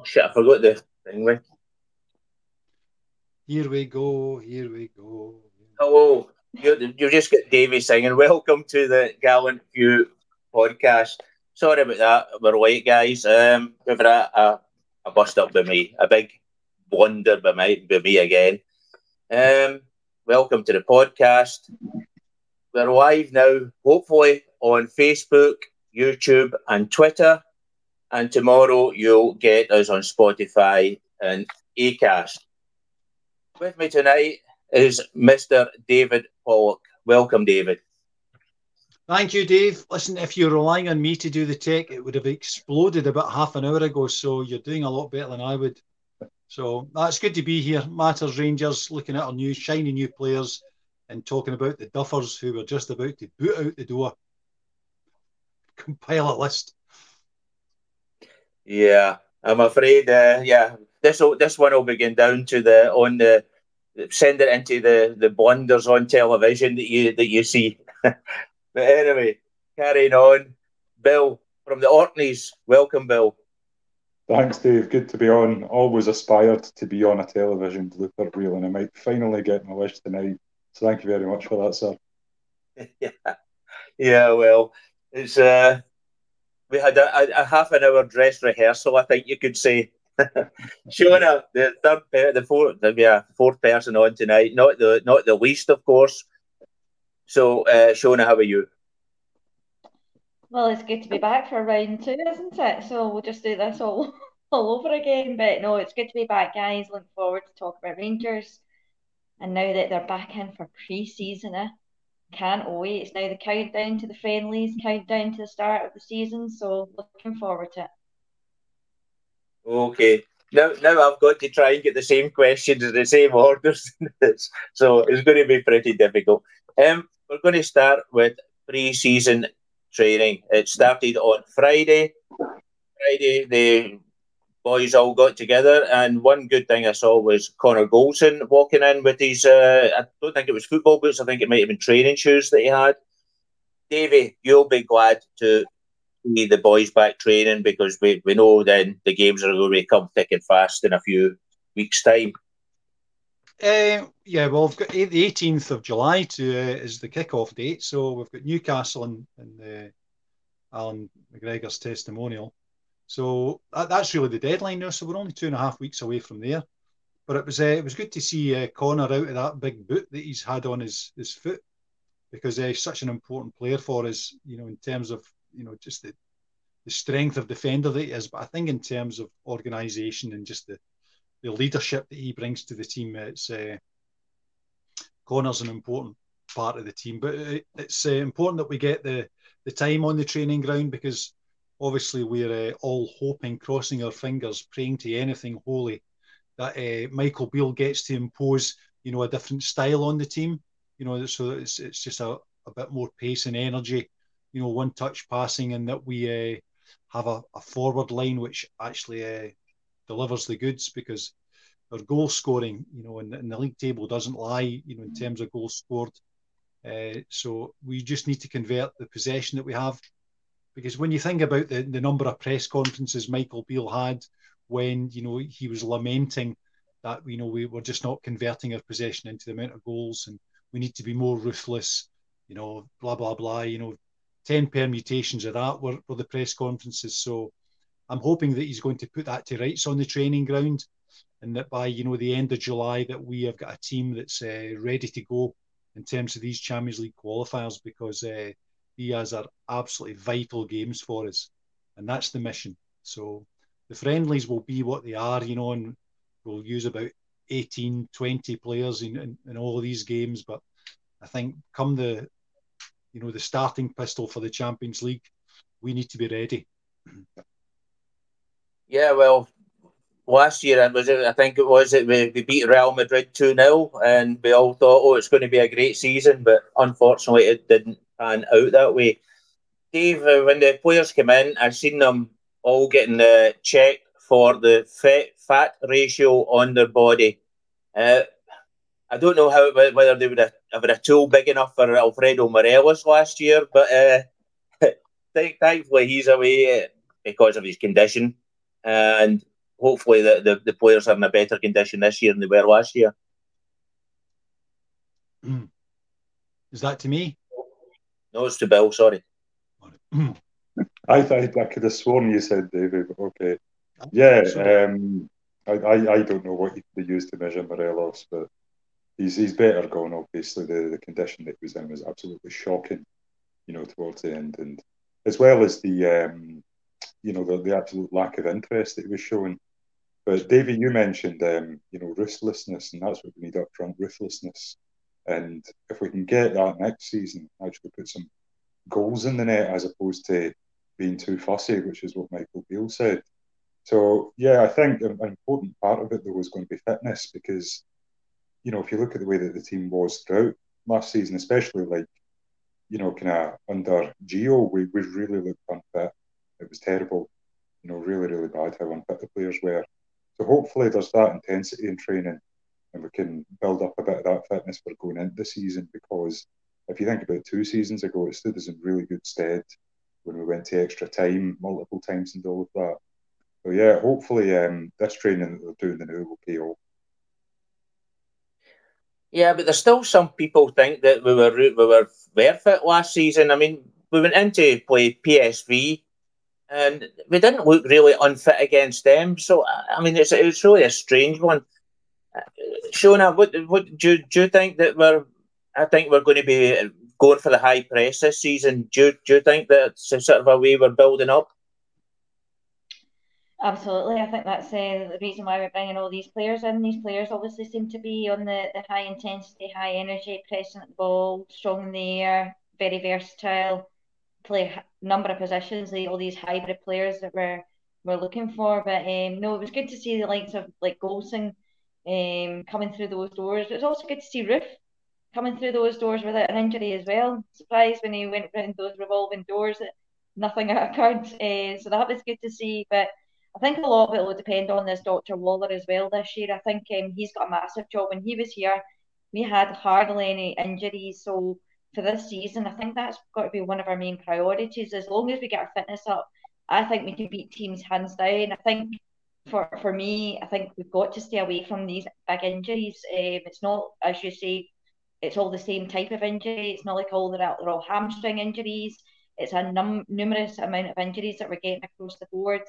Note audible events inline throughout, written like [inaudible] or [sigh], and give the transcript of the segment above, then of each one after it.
Oh shit! I forgot the thing. With. Here we go. Here we go. Hello. You you just got Davey singing. Welcome to the Gallant Few podcast. Sorry about that. We're late, guys. Um, we've a, a, a bust up by me, a big blunder by me, by me again. Um, welcome to the podcast. We're live now, hopefully on Facebook, YouTube, and Twitter. And tomorrow you'll get us on Spotify and Acast. With me tonight is Mr. David Pollock. Welcome, David. Thank you, Dave. Listen, if you're relying on me to do the tech, it would have exploded about half an hour ago. So you're doing a lot better than I would. So that's good to be here. Matters Rangers, looking at our new shiny new players and talking about the duffers who were just about to boot out the door. Compile a list. Yeah, I'm afraid. Uh, yeah, this this one will begin down to the on the send it into the the blunders on television that you that you see. [laughs] But anyway, carrying on. Bill from the Orkneys. Welcome, Bill. Thanks, Dave. Good to be on. Always aspired to be on a television blooper reel, and I might finally get my wish tonight. So thank you very much for that, sir. yeah, [laughs] yeah. Well, it's uh, we had a, a, half an hour dress rehearsal. I think you could say. [laughs] Shona, the third, the fourth, yeah, fourth person on tonight. Not the not the least, of course. So, uh, Shona, how are you? Well, it's good to be back for round two, isn't it? So we'll just do this all [laughs] all over again. But no, it's good to be back, guys. Looking forward to talk about Rangers. And now that they're back in for pre-season, eh? Can't wait. It's now the countdown to the friendlies, countdown to the start of the season. So looking forward to it. Okay. Now, now I've got to try and get the same questions in the same orders. [laughs] so it's going to be pretty difficult. Um, we're going to start with pre-season training. It started on Friday. Friday, the boys all got together, and one good thing I saw was Connor Goldson walking in with his. Uh, I don't think it was football boots. I think it might have been training shoes that he had. Davey, you'll be glad to see the boys back training because we, we know then the games are going to come thick and fast in a few weeks' time. Uh, yeah, well, we've got the 18th of July to uh, is the kickoff date. So we've got Newcastle and, and uh, Allan McGregor's testimonial. So that, that's really the deadline now. So we're only two and a half weeks away from there. But it was uh, it was good to see uh, Connor out of that big boot that he's had on his, his foot because uh, he's such an important player for us. You know, in terms of you know just the the strength of defender that he is, but I think in terms of organisation and just the the leadership that he brings to the team. It's uh, Connor's an important part of the team, but it's uh, important that we get the the time on the training ground because obviously we're uh, all hoping, crossing our fingers, praying to anything holy that uh, Michael Beale gets to impose, you know, a different style on the team. You know, so it's it's just a, a bit more pace and energy. You know, one touch passing, and that we uh, have a, a forward line which actually uh, delivers the goods because our goal scoring, you know, in, in the league table doesn't lie, you know, in terms of goals scored. Uh, so we just need to convert the possession that we have. Because when you think about the, the number of press conferences Michael Beale had when, you know, he was lamenting that, you know, we were just not converting our possession into the amount of goals and we need to be more ruthless, you know, blah, blah, blah, you know, 10 permutations of that were, were the press conferences. So I'm hoping that he's going to put that to rights on the training ground, and that by you know the end of July that we have got a team that's uh, ready to go in terms of these Champions League qualifiers because uh, these are absolutely vital games for us, and that's the mission. So the friendlies will be what they are, you know, and we'll use about 18, 20 players in, in, in all of these games. But I think come the you know the starting pistol for the Champions League, we need to be ready. [clears throat] Yeah, well, last year it was I think it was it we, we beat Real Madrid two 0 and we all thought oh it's going to be a great season, but unfortunately it didn't pan out that way. Dave, uh, when the players came in, I've seen them all getting the check for the fat, fat ratio on their body. Uh, I don't know how whether they would have, have a tool big enough for Alfredo Morelos last year, but uh, [laughs] thankfully he's away because of his condition. And hopefully the, the, the players are in a better condition this year than they were last year. Is that to me? No, it's to Bill. Sorry. [clears throat] I thought I could have sworn you said David. Okay, yeah. Um, I, I, I don't know what they used to measure Morelos, but he's he's better going. Obviously, the, the condition that he was in was absolutely shocking. You know, towards the end, and as well as the um, you know the, the absolute lack of interest that he was showing. But Davey, you mentioned um, you know ruthlessness, and that's what we need up front: ruthlessness. And if we can get that next season, actually put some goals in the net as opposed to being too fussy, which is what Michael Beale said. So yeah, I think an important part of it though was going to be fitness because you know if you look at the way that the team was throughout last season, especially like you know kind of under Gio, we we really looked unfit. It was terrible, you know, really really bad how unfit the players were. So hopefully there's that intensity in training, and we can build up a bit of that fitness for going into the season because if you think about two seasons ago, it stood us in really good stead when we went to extra time multiple times and all of that. So yeah, hopefully um, this training that they're doing the new will pay off. Yeah, but there's still some people think that we were we were worth it last season. I mean, we went into play PSV, and we didn't look really unfit against them. So I mean, it's it's really a strange one. Shona, what what do you, do you think that we're? I think we're going to be going for the high press this season. Do you, do you think that's sort of a way we're building up? Absolutely, I think that's uh, the reason why we're bringing all these players in. These players obviously seem to be on the, the high intensity, high energy, pressing the ball, strong in the air, very versatile, play a number of positions. Like all these hybrid players that we're we're looking for. But um, no, it was good to see the likes of like Goldson um, coming through those doors. It was also good to see Roofe coming through those doors without an injury as well. Surprised when he went around those revolving doors that nothing occurred. Uh, so that was good to see. But I think a lot of it will depend on this Dr. Waller as well this year. I think um, he's got a massive job. When he was here, we had hardly any injuries. So for this season, I think that's got to be one of our main priorities. As long as we get our fitness up, I think we can beat teams hands down. I think for for me, I think we've got to stay away from these big injuries. Um, it's not, as you say, it's all the same type of injury. It's not like all they're, they're all hamstring injuries. It's a num- numerous amount of injuries that we're getting across the board,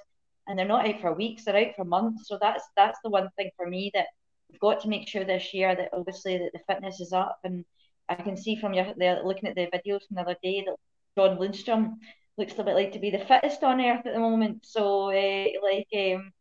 and they're not out for weeks; they're out for months. So that's that's the one thing for me that we've got to make sure this year that obviously that the fitness is up. And I can see from your looking at the videos from the other day that John Lundstram looks a bit like to be the fittest on earth at the moment. So uh, like um,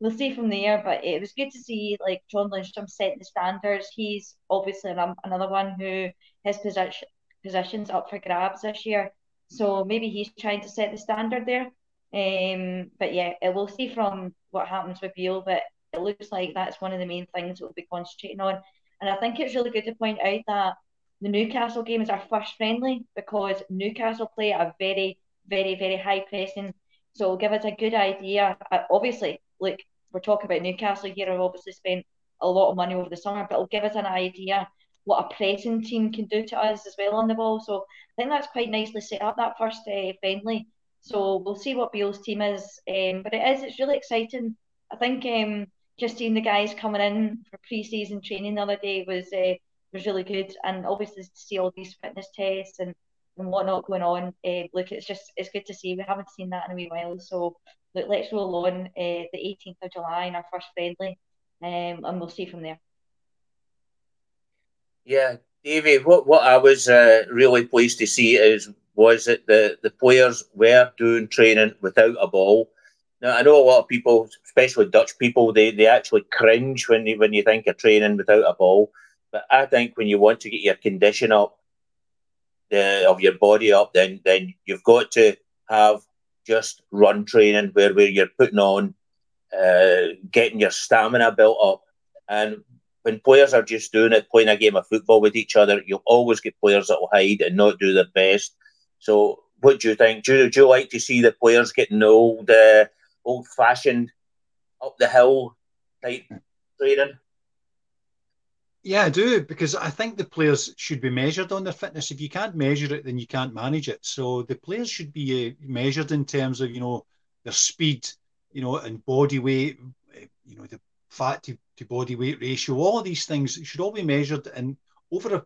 we'll see from there. But it was good to see like John Lundstram set the standards. He's obviously another one who his position positions up for grabs this year. So maybe he's trying to set the standard there. Um, but yeah, it, we'll see from what happens with Beale. But it looks like that's one of the main things that we'll be concentrating on. And I think it's really good to point out that the Newcastle game is our first friendly because Newcastle play a very, very, very high pressing. So it'll give us a good idea. Uh, obviously, look, we're talking about Newcastle here, I've obviously spent a lot of money over the summer, but it'll give us an idea what a pressing team can do to us as well on the ball. So I think that's quite nicely set up that first uh, friendly. So we'll see what Beale's team is, um, but it is it's really exciting. I think um, just seeing the guys coming in for pre-season training the other day was uh, was really good, and obviously to see all these fitness tests and and whatnot going on. Uh, look, it's just it's good to see. We haven't seen that in a wee while, so look, let's roll on uh, the 18th of July in our first friendly, um, and we'll see from there. Yeah, Davey, what, what I was uh, really pleased to see is was that the, the players were doing training without a ball. Now I know a lot of people, especially Dutch people, they, they actually cringe when you when you think of training without a ball. But I think when you want to get your condition up, the, of your body up, then then you've got to have just run training where, where you're putting on, uh, getting your stamina built up. And when players are just doing it, playing a game of football with each other, you'll always get players that will hide and not do their best. So, what do you think? Do you, do you like to see the players getting old, uh, old fashioned, up the hill type training? Yeah, I do because I think the players should be measured on their fitness. If you can't measure it, then you can't manage it. So the players should be uh, measured in terms of you know their speed, you know, and body weight, you know, the fat to, to body weight ratio, all of these things should all be measured and over a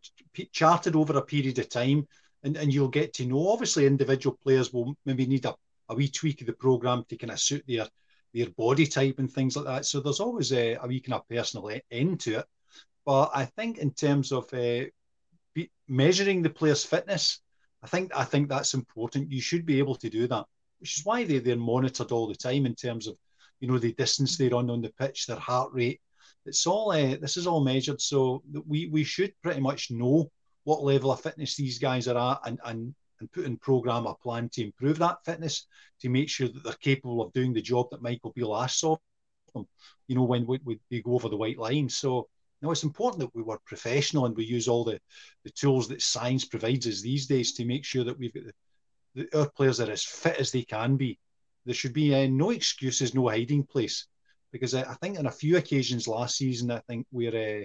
charted over a period of time, and, and you'll get to know. Obviously, individual players will maybe need a, a wee tweak of the program to kind of suit their their body type and things like that. So there's always a, a wee kind of personal end to it. But I think in terms of uh, be, measuring the player's fitness, I think I think that's important. You should be able to do that, which is why they, they're monitored all the time in terms of you know the distance they run on the pitch, their heart rate. It's all uh, this is all measured, so we we should pretty much know what level of fitness these guys are at, and and and put in program a plan to improve that fitness to make sure that they're capable of doing the job that Michael Beale asks of them. You know when we, we, we go over the white line, so. Now, it's important that we were professional and we use all the, the tools that science provides us these days to make sure that we've got the, the, our players are as fit as they can be there should be uh, no excuses, no hiding place. Because I, I, think on a few occasions last season, I think we're uh,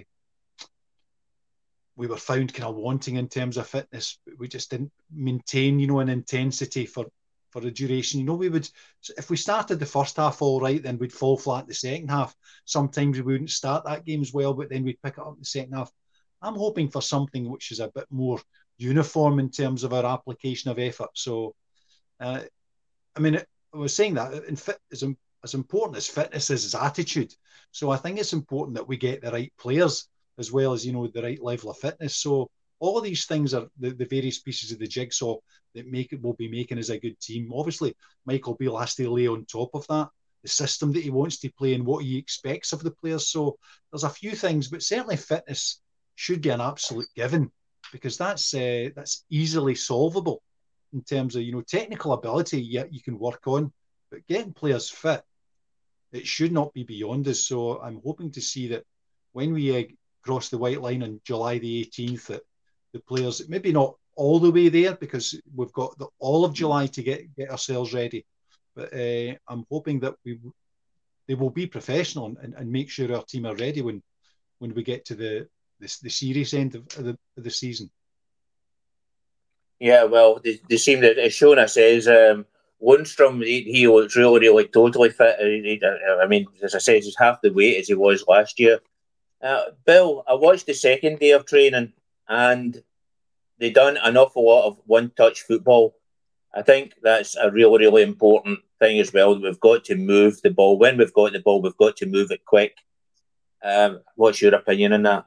we were found kind of wanting in terms of fitness. We just didn't maintain, you know, an intensity for for the duration. You know, we would if we started the first half all right, then we'd fall flat the second half. Sometimes we wouldn't start that game as well, but then we'd pick it up the second half. I'm hoping for something which is a bit more uniform in terms of our application of effort. So, uh, I mean, I was saying that in fit as, as important as fitness is, is attitude. So I think it's important that we get the right players as well as you know the right level of fitness. So all of these things are the, the various pieces of the jigsaw that make it will be making us a good team. Obviously, Michael Beale has to lay on top of that the system that he wants to play and what he expects of the players. So there's a few things, but certainly fitness should be an absolute given because that's uh, that's easily solvable in terms of you know technical ability. Yeah, you can work on, but getting players fit, it should not be beyond us. So I'm hoping to see that when we uh, cross the white line on July the 18th, that the players maybe not all the way there because we've got the, all of July to get get ourselves ready. But uh, I'm hoping that we they will be professional and, and make sure our team are ready when when we get to the the, the serious end of, the, of the season. Yeah, well, they seem that as Shona says, um, Lundstram, he, he looks really, really totally fit. He, I mean, as I said, he's half the weight as he was last year. Uh, Bill, I watched the second day of training and they've done an awful lot of one touch football. I think that's a really, really important thing as well. We've got to move the ball. When we've got the ball, we've got to move it quick. Um, what's your opinion on that?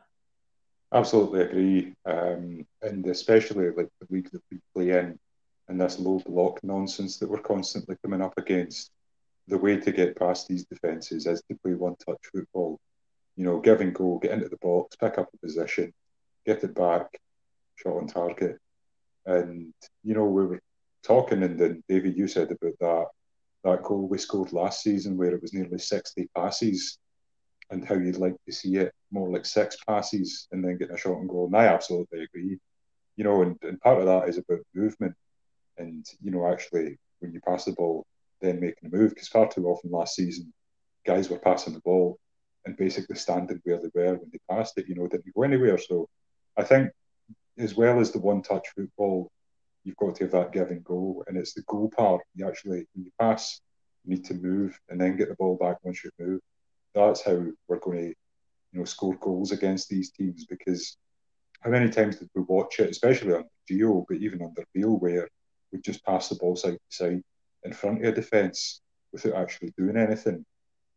Absolutely agree, um, and especially like the league that we play in, and this low block nonsense that we're constantly coming up against. The way to get past these defences is to play one-touch football. You know, give and go, get into the box, pick up a position, get it back, shot on target. And you know, we were talking, and then David, you said about that that goal we scored last season, where it was nearly sixty passes and how you'd like to see it more like six passes and then getting a shot and goal. And I absolutely agree. You know, and, and part of that is about movement and, you know, actually when you pass the ball, then making a move. Because far too often last season, guys were passing the ball and basically standing where they were when they passed it, you know, didn't go anywhere. So I think as well as the one touch football, you've got to have that give and go. And it's the goal part. You actually, when you pass, you need to move and then get the ball back once you've moved that's how we're going to, you know, score goals against these teams. Because how many times did we watch it, especially under Gio, but even under Beale, where we just pass the ball side to side in front of a defence without actually doing anything.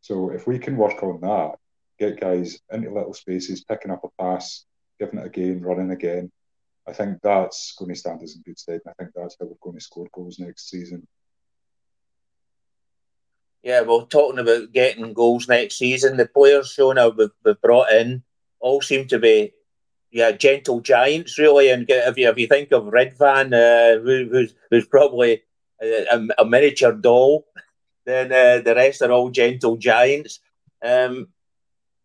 So if we can work on that, get guys into little spaces, picking up a pass, giving it again, running again, I think that's going to stand us in good stead. And I think that's how we're going to score goals next season. Yeah, well, talking about getting goals next season, the players shown up we've, we've brought in all seem to be yeah gentle giants really. And if you if you think of Ridvan, uh, who, who's who's probably a, a miniature doll, then uh, the rest are all gentle giants. Um,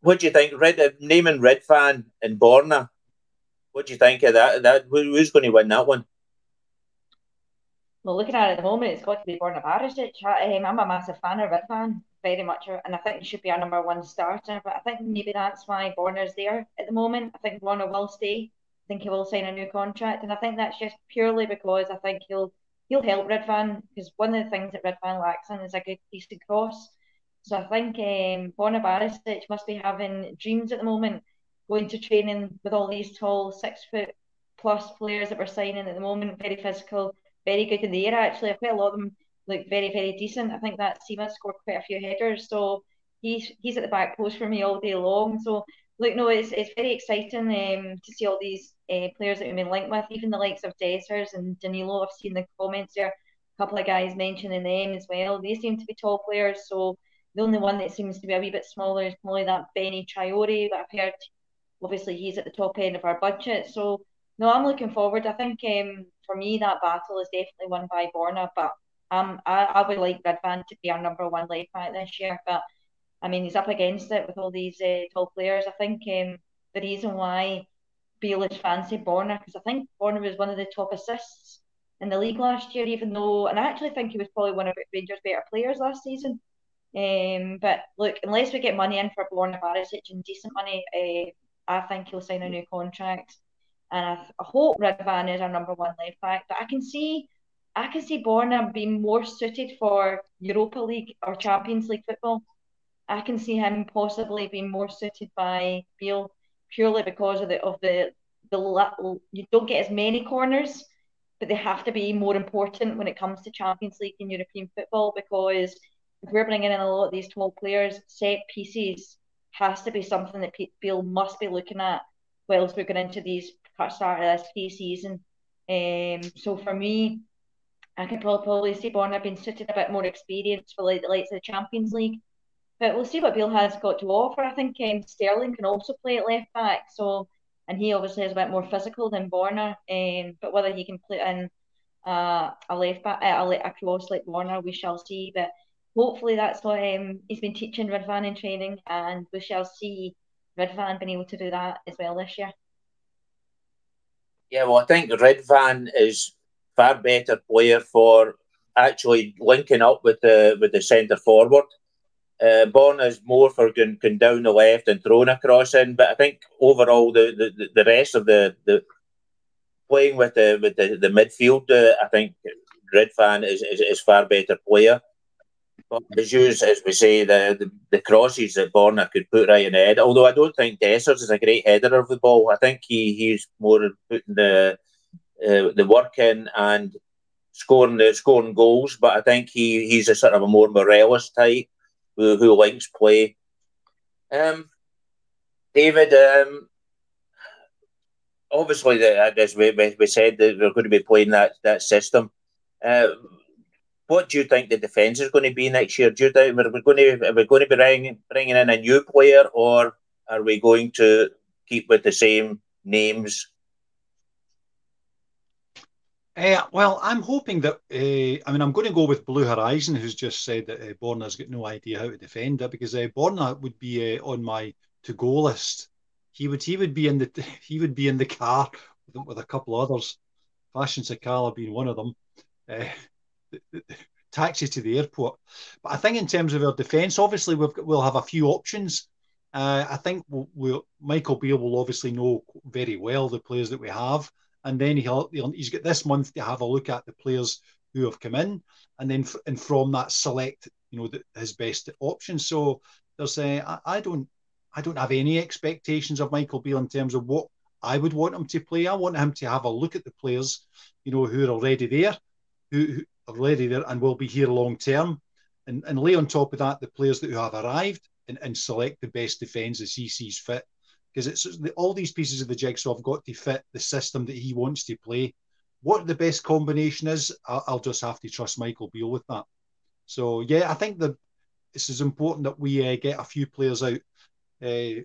what do you think? Red uh, naming Ridvan and Borna. What do you think of that? That who's going to win that one? well, looking at it at the moment, it's got to be Borna Barisic. Um, I'm a massive fan of Ridvan, very much, and I think he should be our number one starter. But I think maybe that's why Borna's there at the moment. I think Borna will stay. I think he will sign a new contract, and I think that's just purely because I think he'll he'll help Ridvan because one of the things that Ridvan lacks in is a good decent cross. So I think um, Borna Barisic must be having dreams at the moment, going to training with all these tall six foot plus players that we're signing at the moment, very physical, very good in the air actually. Quite a lot of them look very, very decent. I think that Sima scored quite a few headers. So he's he's at the back post for me all day long. So look, no, it's, it's very exciting um, to see all these uh, players that we've been linked with, even the likes of Dessers and Danilo. I've seen the comments there, a couple of guys mentioning them as well. They seem to be tall players. So the only one that seems to be a wee bit smaller is probably that Benny Traore, that I've heard. Obviously, he's at the top end of our budget. So no, I'm looking forward. I think um, for me that battle is definitely won by Borna, but um, I, I would like Ridvan to be our number one left back this year. But I mean, he's up against it with all these uh, tall players. I think um, the reason why Beale is fancy Borna because I think Borna was one of the top assists in the league last year, even though, and I actually think he was probably one of Rangers' better players last season. Um, but look, unless we get money in for Borna Barisic and decent money, uh, I think he'll sign a new contract. And I, I hope Ridvan is our number one left back. But I can see, I can see Borna being more suited for Europa League or Champions League football. I can see him possibly being more suited by Beale purely because of the of the the you don't get as many corners, but they have to be more important when it comes to Champions League and European football because if we're bringing in a lot of these tall players, set pieces has to be something that Beale must be looking at whilst we're going into these start of this pre-season. Um, so for me, I could probably see Borna being suited a bit more experience for like the likes of the Champions League. But we'll see what Bill has got to offer. I think um, Sterling can also play at left back, so and he obviously is a bit more physical than Borna. Um, but whether he can play in uh, a left back, uh, a cross like Borna, we shall see. But hopefully that's what um, he's been teaching Ridvan in training, and we shall see Ridvan being able to do that as well this year. Yeah, well, I think Ridvan is far better player for actually linking up with the with the centre forward. Uh, Borna is more for going, going down the left and throwing a cross in, but I think overall the, the, the rest of the, the playing with the with the, the midfield, uh, I think Ridvan is, is is far better player. But as you, as we say, the, the, the crosses that Borna could put right in the head. Although I don't think Dessers is a great header of the ball. I think he he's more putting the uh, the work in and scoring the scoring goals. But I think he he's a sort of a more Morelos type who, who likes play. Um, David, um, obviously, the, as we, we said, that we're going to be playing that that system. Uh, what do you think the defence is going to be next year? Do you think we're going to are we going to be bringing, bringing in a new player, or are we going to keep with the same names? Uh, well, I'm hoping that. Uh, I mean, I'm going to go with Blue Horizon, who's just said that uh, Borna's got no idea how to defend it because uh, Borna would be uh, on my to-go list. He would he would be in the [laughs] he would be in the car with, with a couple others, Fashion Sakala being one of them. Taxi to the airport. But I think in terms of our defence, obviously we've got, we'll have a few options. Uh, I think we'll, we'll, Michael Beale will obviously know very well the players that we have, and then he'll, he's got this month to have a look at the players who have come in, and then f- and from that select you know the, his best options. So there's uh, I, I don't I don't have any expectations of Michael Beale in terms of what I would want him to play. I want him to have a look at the players, you know, who are already there, who already there and will be here long term. And, and lay on top of that the players that who have arrived and, and select the best defence as he sees fit. Because it's all these pieces of the jigsaw have got to fit the system that he wants to play. What the best combination is, I'll, I'll just have to trust Michael Beale with that. So yeah, I think that this is important that we uh, get a few players out. Uh,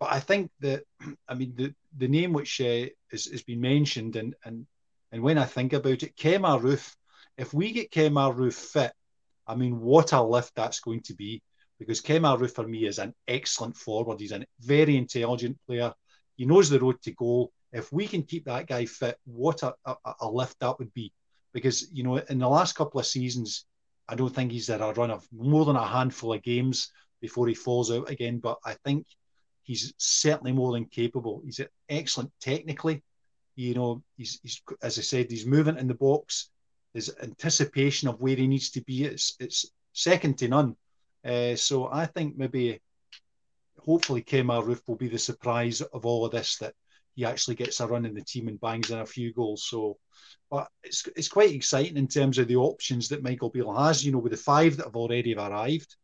but I think that [clears throat] I mean the the name which uh, has, has been mentioned and and and when I think about it, Kemar Roofe if we get Kemar Roofe fit, I mean, what a lift that's going to be. Because Kemar Roofe for me is an excellent forward. He's a very intelligent player. He knows the road to goal. If we can keep that guy fit, what a, a, a lift that would be. Because, you know, in the last couple of seasons, I don't think he's had a run of more than a handful of games before he falls out again. But I think he's certainly more than capable. He's excellent technically. You know, he's, he's as I said, he's moving in the box his anticipation of where he needs to be, it's it's second to none. Uh, so I think maybe, hopefully, Kemar Roofe will be the surprise of all of this that he actually gets a run in the team and bangs in a few goals. So, but it's it's quite exciting in terms of the options that Michael Beale has. You know, with the five that have already arrived,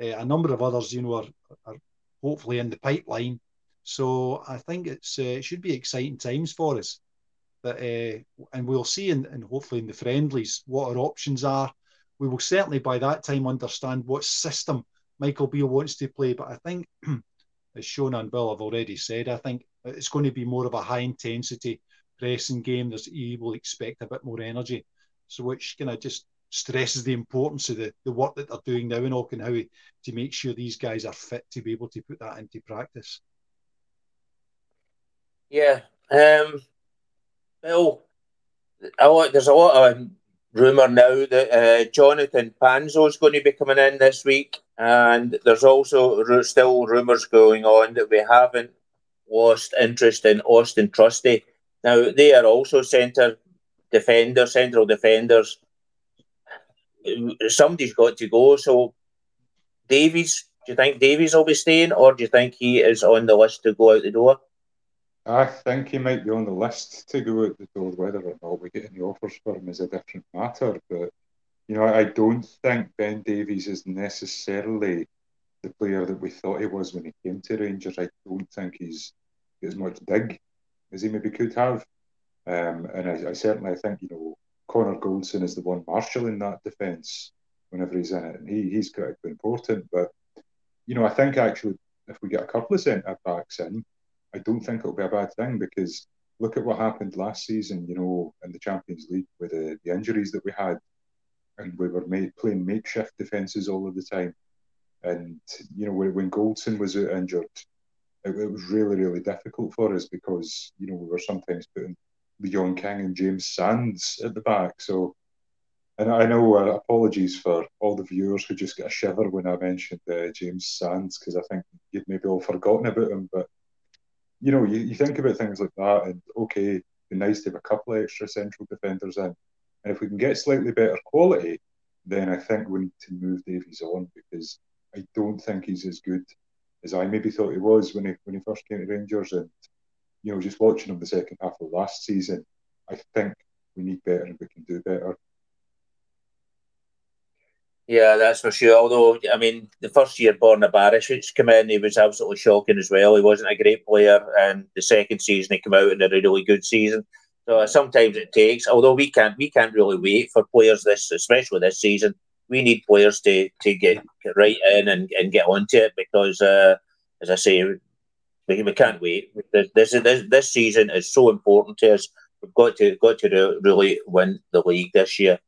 uh, a number of others, you know, are, are hopefully in the pipeline. So I think it's uh, it should be exciting times for us. That uh, and we'll see, and hopefully in the friendlies, what our options are. We will certainly by that time understand what system Michael Beale wants to play. But I think, [clears throat] as Sean and Bill have already said, I think it's going to be more of a high intensity pressing game. There's you will expect a bit more energy, so which kind of just stresses the importance of the, the work that they're doing now in Auchenhowie to make sure these guys are fit to be able to put that into practice. Yeah. Um, well, a lot, there's a lot of rumour now that uh, Jonathan Panzo is going to be coming in this week, and there's also still rumours going on that we haven't lost interest in Austin Trusty. Now they are also centre defenders, central defenders. Somebody's got to go. So Davies, do you think Davies will be staying, or do you think he is on the list to go out the door? I think he might be on the list to go out the door. Whether or not we get any offers for him is a different matter. But you know, I don't think Ben Davies is necessarily the player that we thought he was when he came to Rangers. I don't think he's as much dig as he maybe could have. Um, and I, I, certainly think you know Connor Goldson is the one marshalling that defence whenever he's in it, and he, he's critically important. But you know, I think actually if we get a couple of centre backs in, I don't think it'll be a bad thing because look at what happened last season, you know, in the Champions League with the, the injuries that we had, and we were made, playing makeshift defences all of the time. And you know, when, when Goldson was injured, it, it, was really, really difficult for us because you know we were sometimes putting Leon King and James Sands at the back. So, and I know uh, apologies for all the viewers who just get a shiver when I mentioned uh, James Sands because I think you'd maybe all forgotten about him, but you know, you, you think about things like that, and okay, it'd be nice to have a couple of extra central defenders in. And if we can get slightly better quality, then I think we need to move Davies on because I don't think he's as good as I maybe thought he was when he when he first came to Rangers. And you know, just watching him the second half of last season, I think we need better and we can do better. Yeah, that's for sure. Although, I mean, the first year Borna Barisic came in, he was absolutely shocking as well. He wasn't a great player, and the second season he came out in a really good season. So sometimes it takes. Although we can't, we can't really wait for players this, especially this season. We need players to to get, get right in and, and get onto it because, uh, as I say, we, we can't wait. This, this this season is so important to us. We've got to got to really win the league this year.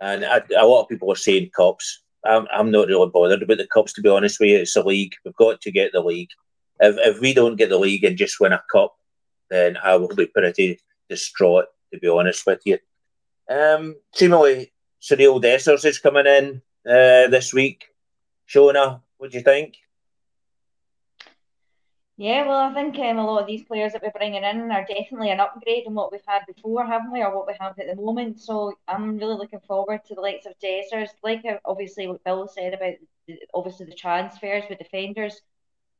And I, a lot of people are saying cups. I'm, I'm not really bothered about the cups, to be honest with you. It's a league. We've got to get the league. If, if we don't get the league and just win a cup, then I will be pretty distraught, to be honest with you. Um, seemingly, Cyriel Dessers is coming in uh, this week. Shona, what do you think? Yeah, well, I think um, a lot of these players that we're bringing in are definitely an upgrade on what we've had before, haven't we, or what we have at the moment. So I'm really looking forward to the likes of Dessers. Like uh, obviously what Bill said about the, obviously the transfers with defenders.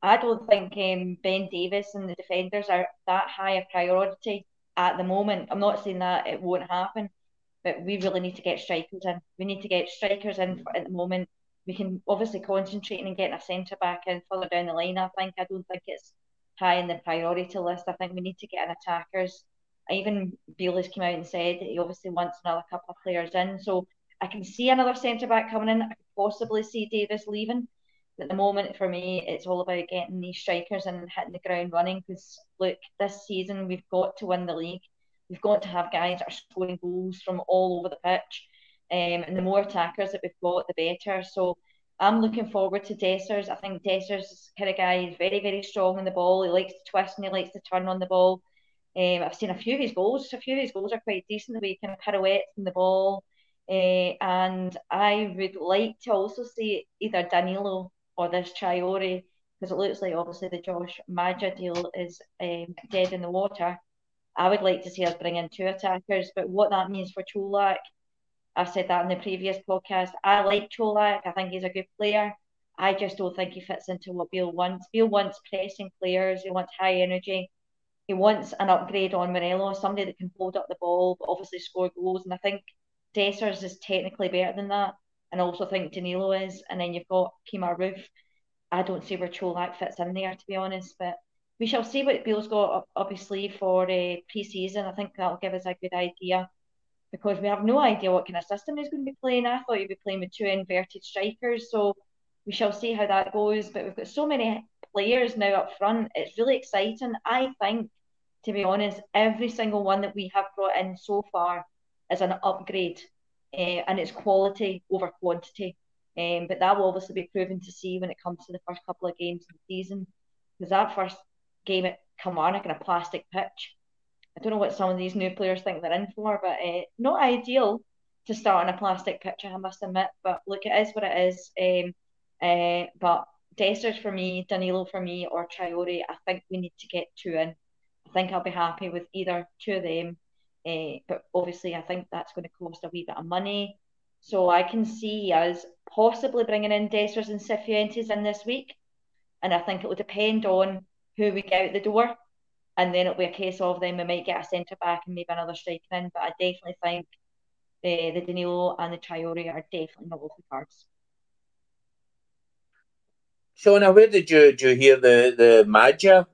I don't think um, Ben Davies and the defenders are that high a priority at the moment. I'm not saying that it won't happen, but we really need to get strikers in. We need to get strikers in for, at the moment we can obviously concentrate and getting a centre back in further down the line. I think I don't think it's high in the priority list. I think we need to get an attackers. Even Beale's came out and said he obviously wants another couple of players in. So I can see another centre back coming in. I could possibly see Davies leaving. But at the moment, for me, it's all about getting these strikers and hitting the ground running. Because look, this season we've got to win the league. We've got to have guys that are scoring goals from all over the pitch. Um, and the more attackers that we've got, the better. So I'm looking forward to Dessers. I think Dessers is kind of guy. He's very, very strong on the ball. He likes to twist and he likes to turn on the ball. Um, I've seen a few of his goals. A few of his goals are quite decent. The way he kind of pirouettes in the ball. Uh, and I would like to also see either Danilo or this Traore because it looks like obviously the Josh Maja deal is um, dead in the water. I would like to see us bring in two attackers, but what that means for Čolak I've said that in the previous podcast. I like Čolak. I think he's a good player. I just don't think he fits into what Beale wants. Beale wants pressing players. He wants high energy. He wants an upgrade on Morelos, somebody that can hold up the ball, but obviously score goals. And I think Dessers is technically better than that. And I also think Danilo is. And then you've got Kemar Roofe. I don't see where Čolak fits in there, to be honest. But we shall see what Beale's got up, up his sleeve for uh, pre season. I think that'll give us a good idea because we have no idea what kind of system he's going to be playing. I thought he'd be playing with two inverted strikers. So we shall see how that goes. But we've got so many players now up front. It's really exciting. I think, to be honest, every single one that we have brought in so far is an upgrade uh, and it's quality over quantity. Um, but that will obviously be proven to see when it comes to the first couple of games of the season. Because that first game at Kilmarnock in a plastic pitch, I don't know what some of these new players think they're in for, but uh, not ideal to start on a plastic pitch, I must admit. But look, it is what it is. Um, uh, but Dessers for me, Danilo for me, or Traore, I think we need to get two in. I think I'll be happy with either two of them. Uh, but obviously, I think that's going to cost a wee bit of money. So I can see us possibly bringing in Dessers and Cifuentes in this week. And I think it will depend on who we get out the door. And then it'll be a case of then we might get a centre back and maybe another striker in. But I definitely think uh, the Danilo and the Traore are definitely not the cards. Shona, where did you did you hear the the Maja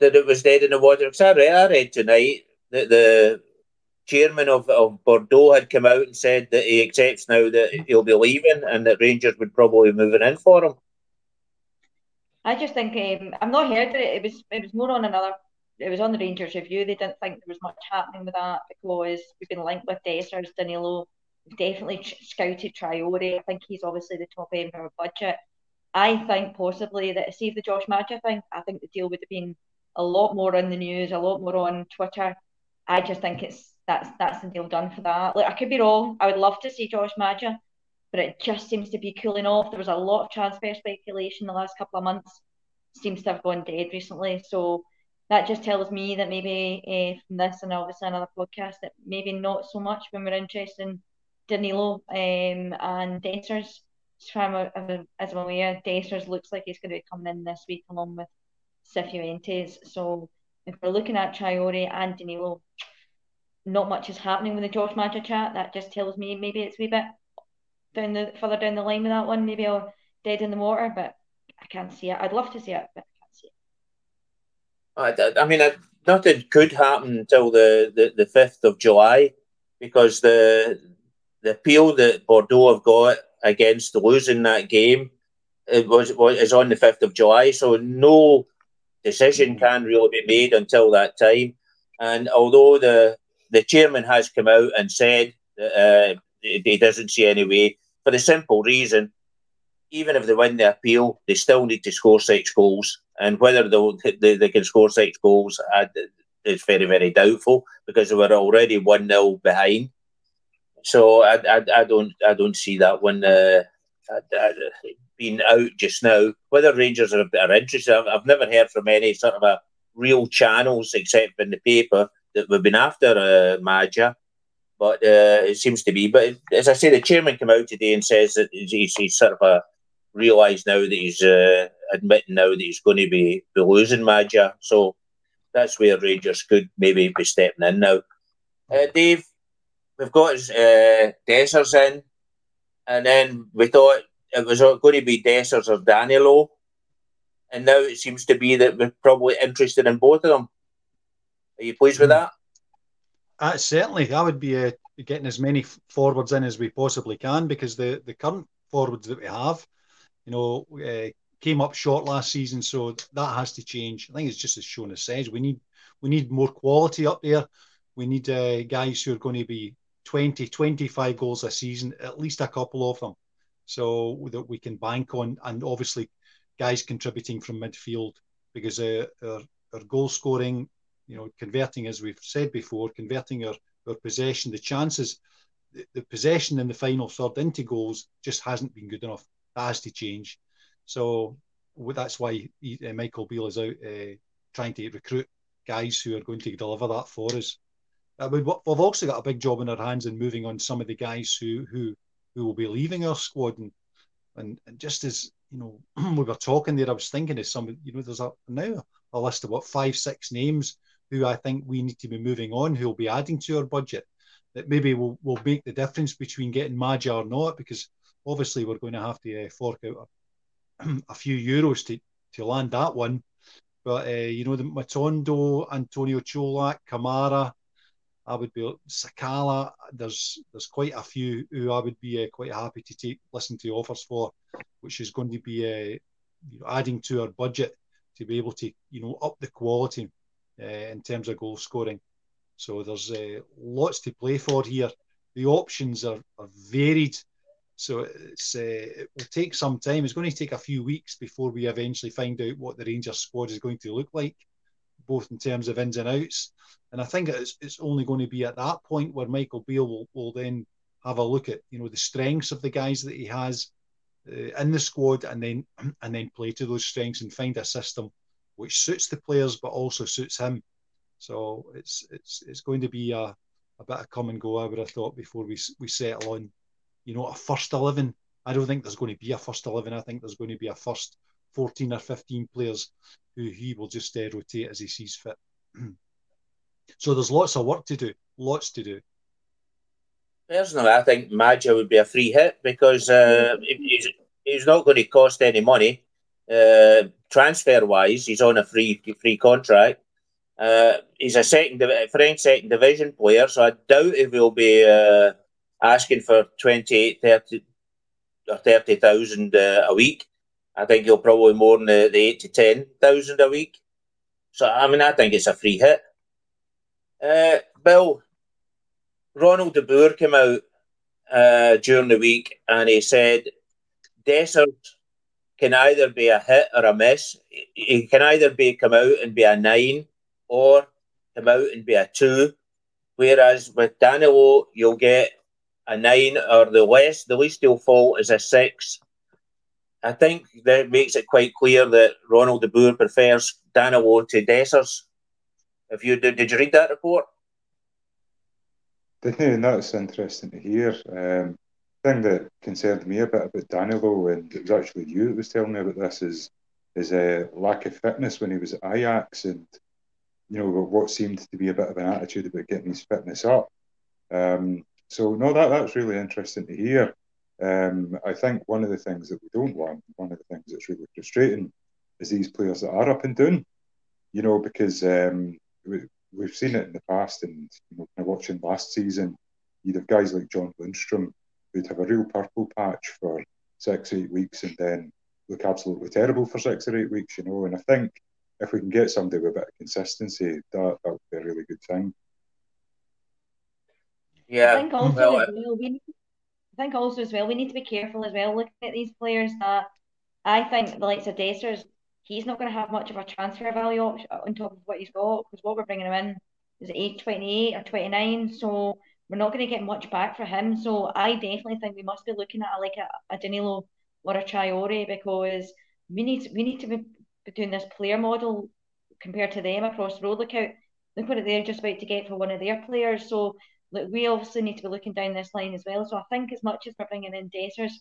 that it was dead in the water? Because I read, I read tonight that the chairman of, of Bordeaux had come out and said that he accepts now that he'll be leaving and that Rangers would probably be moving in for him. I just think um, I'm not heard it. it was it was more on another. It was on the Rangers review. They didn't think there was much happening with that because we've been linked with Dessers, Danilo. Definitely scouted Traore. I think he's obviously the top end of our budget. I think possibly that see the Josh Maja thing, I think the deal would have been a lot more in the news, a lot more on Twitter. I just think it's that's that's the deal done for that. Like I could be wrong. I would love to see Josh Maja, but it just seems to be cooling off. There was a lot of transfer speculation the last couple of months. Seems to have gone dead recently. So that just tells me that maybe uh, from this and obviously another podcast that maybe not so much when we're interested in Danilo um, and Dessers as, as I'm aware, Dessers looks like he's going to be coming in this week along with Cifuentes. So if we're looking at Traore and Danilo, not much is happening with the Josh Maja chat. That just tells me maybe it's a wee bit down the further down the line with that one. Maybe I'll dead in the water, but I can't see it. I'd love to see it, but I I mean, nothing could happen until the, the, the 5th of July because the the appeal that Bordeaux have got against losing that game it was, was is on the 5th of July. So no decision can really be made until that time. And although the the chairman has come out and said that, uh, he doesn't see any way, for the simple reason, even if they win the appeal, they still need to score six goals. And whether they, they can score six goals is very, very doubtful because they were already 1 0 behind. So I, I, I don't I don't see that one uh, being out just now. Whether Rangers are, are interested, I've, I've, never heard from any sort of a real channels except in the paper that we've been after uh, Maja. But uh, it seems to be. But as I say, the chairman came out today and says that he's, he's sort of a realised now that he's uh, admitting now that he's going to be, be losing Maja. So that's where Rangers could maybe be stepping in now. Uh, Dave, we've got uh, Dessers in, and then we thought it was going to be Dessers or Danilo, and now it seems to be that we're probably interested in both of them. Are you pleased with hmm. that? Uh, certainly, I would be uh, getting as many forwards in as we possibly can because the, the current forwards that we have, you know, uh, came up short last season, so that has to change. I think it's just as Shona says, we need we need more quality up there. We need uh, guys who are going to be 20, 25 goals a season, at least a couple of them, so that we can bank on. And obviously, guys contributing from midfield because uh, our, our goal scoring, you know, converting, as we've said before, converting our, our possession, the chances, the, the possession in the final third into goals just hasn't been good enough. Has to change. So that's why he, uh, Michael Beale is out uh, trying to recruit guys who are going to deliver that for us. Uh, we've, we've also got a big job in our hands in moving on some of the guys who who who will be leaving our squad, and and, and just as you know, [clears throat] we were talking there, I was thinking of some, you know, there's a now a list of what five, six names who I think we need to be moving on, who will be adding to our budget that maybe will, will make the difference between getting Maja or not, because obviously we're going to have to uh, fork out a, [clears throat] a, few euros to, to land that one. But, uh, you know, the Matondo, Antonio Čolak, Kamara, I would be Sakala. There's there's quite a few who I would be uh, quite happy to take listen to offers for, which is going to be uh, you know, adding to our budget to be able to you know up the quality uh, in terms of goal scoring. So there's uh, lots to play for here. The options are, are varied. So it's, uh, it will take some time. It's going to take a few weeks before we eventually find out what the Rangers squad is going to look like, both in terms of ins and outs. And I think it's, it's only going to be at that point where Michael Beale will, will then have a look at you know the strengths of the guys that he has uh, in the squad, and then [clears throat] and then play to those strengths and find a system which suits the players but also suits him. So it's it's it's going to be a, a bit of come and go. I would have thought before we we settle on, you know, a first eleven. I don't think there's going to be a first eleven. I think there's going to be a first fourteen or fifteen players who he will just uh, rotate as he sees fit. [clears throat] so there's lots of work to do. Lots to do. Personally, I think Maja would be a free hit because uh, he's, he's not going to cost any money. Uh, transfer wise, he's on a free free contract. Uh, he's a second French second division player, so I doubt if he'll be uh, asking for 28, 30 or 30,000 uh, a week. I think he'll probably more than the, the 8 to 10,000 a week. So, I mean, I think it's a free hit. Uh, Bill, Ronald de Boer came out uh, during the week and he said Dessers can either be a hit or a miss. He can either be come out and be a nine or come out and be a two. Whereas with Danilo, you'll get a nine or the less, the least he'll fall is a six. I think that makes it quite clear that Ronald de Boer prefers Danilo to Dessers. If you did, did you read that report? [laughs] That's interesting to hear. Um, thing that concerned me a bit about Danilo, and it was actually you that was telling me about this, is his uh, lack of fitness when he was at Ajax, and you know what seemed to be a bit of an attitude about getting his fitness up. Um, so no, that that's really interesting to hear. Um, I think one of the things that we don't want, one of the things that's really frustrating, is these players that are up and down. You know, because um, we, we've seen it in the past, and you know, watching last season, you'd have guys like John Lundstram who'd have a real purple patch for six, eight weeks, and then look absolutely terrible for six or eight weeks. You know, and I think if we can get somebody with a bit of consistency, that that would be a really good thing. Yeah. I think also well, as uh, well, we need, I think also as well. We need to be careful as well looking at these players that I think the likes of Dessers, he's not going to have much of a transfer value on top of what he's got because what we're bringing him in is age 28 or 29 so we're not going to get much back for him. So I definitely think we must be looking at a, like a, a Danilo or a Traore because we need we need to be doing this player model compared to them across the road. Look out look what they're just about to get for one of their players. So look, we obviously need to be looking down this line as well. So I think as much as we're bringing in Dessers,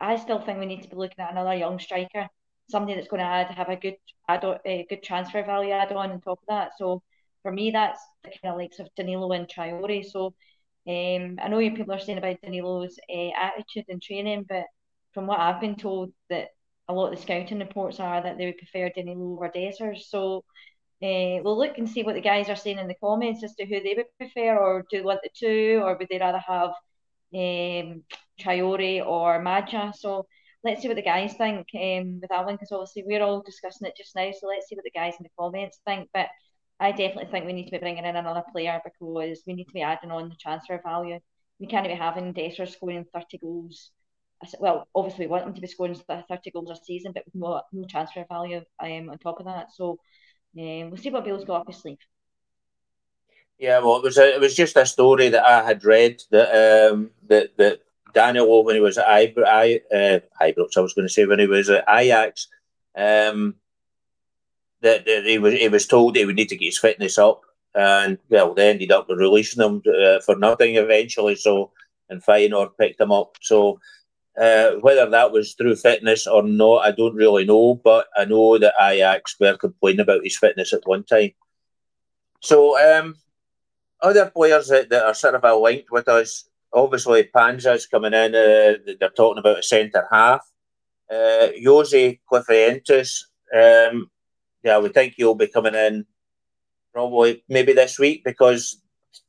I still think we need to be looking at another young striker, somebody that's going to add have a good add a good transfer value add on on top of that. So for me, that's the kind of likes of Danilo and Traore. So um, I know you people are saying about Danilo's uh, attitude and training, but from what I've been told, that a lot of the scouting reports are that they would prefer Danilo over Dessers. So uh, we'll look and see what the guys are saying in the comments as to who they would prefer, or do want the two, or would they rather have um, or Maja? So let's see what the guys think um, with that one, because obviously we're all discussing it just now. So let's see what the guys in the comments think. But I definitely think we need to be bringing in another player because we need to be adding on the transfer value. We can't be having Dessers scoring 30 goals. Well, obviously, we want them to be scoring 30 goals a season, but with no, no transfer value um, on top of that. So um, we'll see what Bill's got up his sleeve. Yeah, well, it was a, it was just a story that I had read that um, that that Daniel when he was at Ibrox, I, uh, Ibrox, I was going to say when he was at Ajax, um, that, that he was he was told he would need to get his fitness up, and well, they ended up releasing him uh, for nothing eventually. So, and Feyenoord picked him up. So, Uh, whether that was through fitness or not, I don't really know, but I know that Ajax were complaining about his fitness at one time. So, um, other players that, that are sort of linked with us, obviously Panza's coming in, uh, they're talking about a centre half. Uh, Jose um, yeah, we think he'll be coming in probably maybe this week because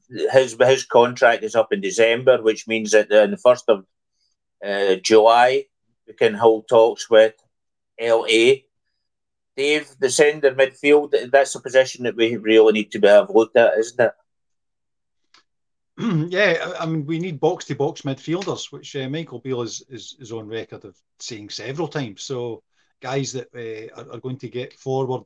his his contract is up in December, which means that in the first of uh, July we can hold talks with LA. Dave, the centre midfield, that's a position that we really need to have looked at, isn't it? [clears throat] yeah, I mean, we need box to box midfielders, which uh, Michael Beale is, is, is on record of saying several times. So, guys that uh, are, are, going to get forward,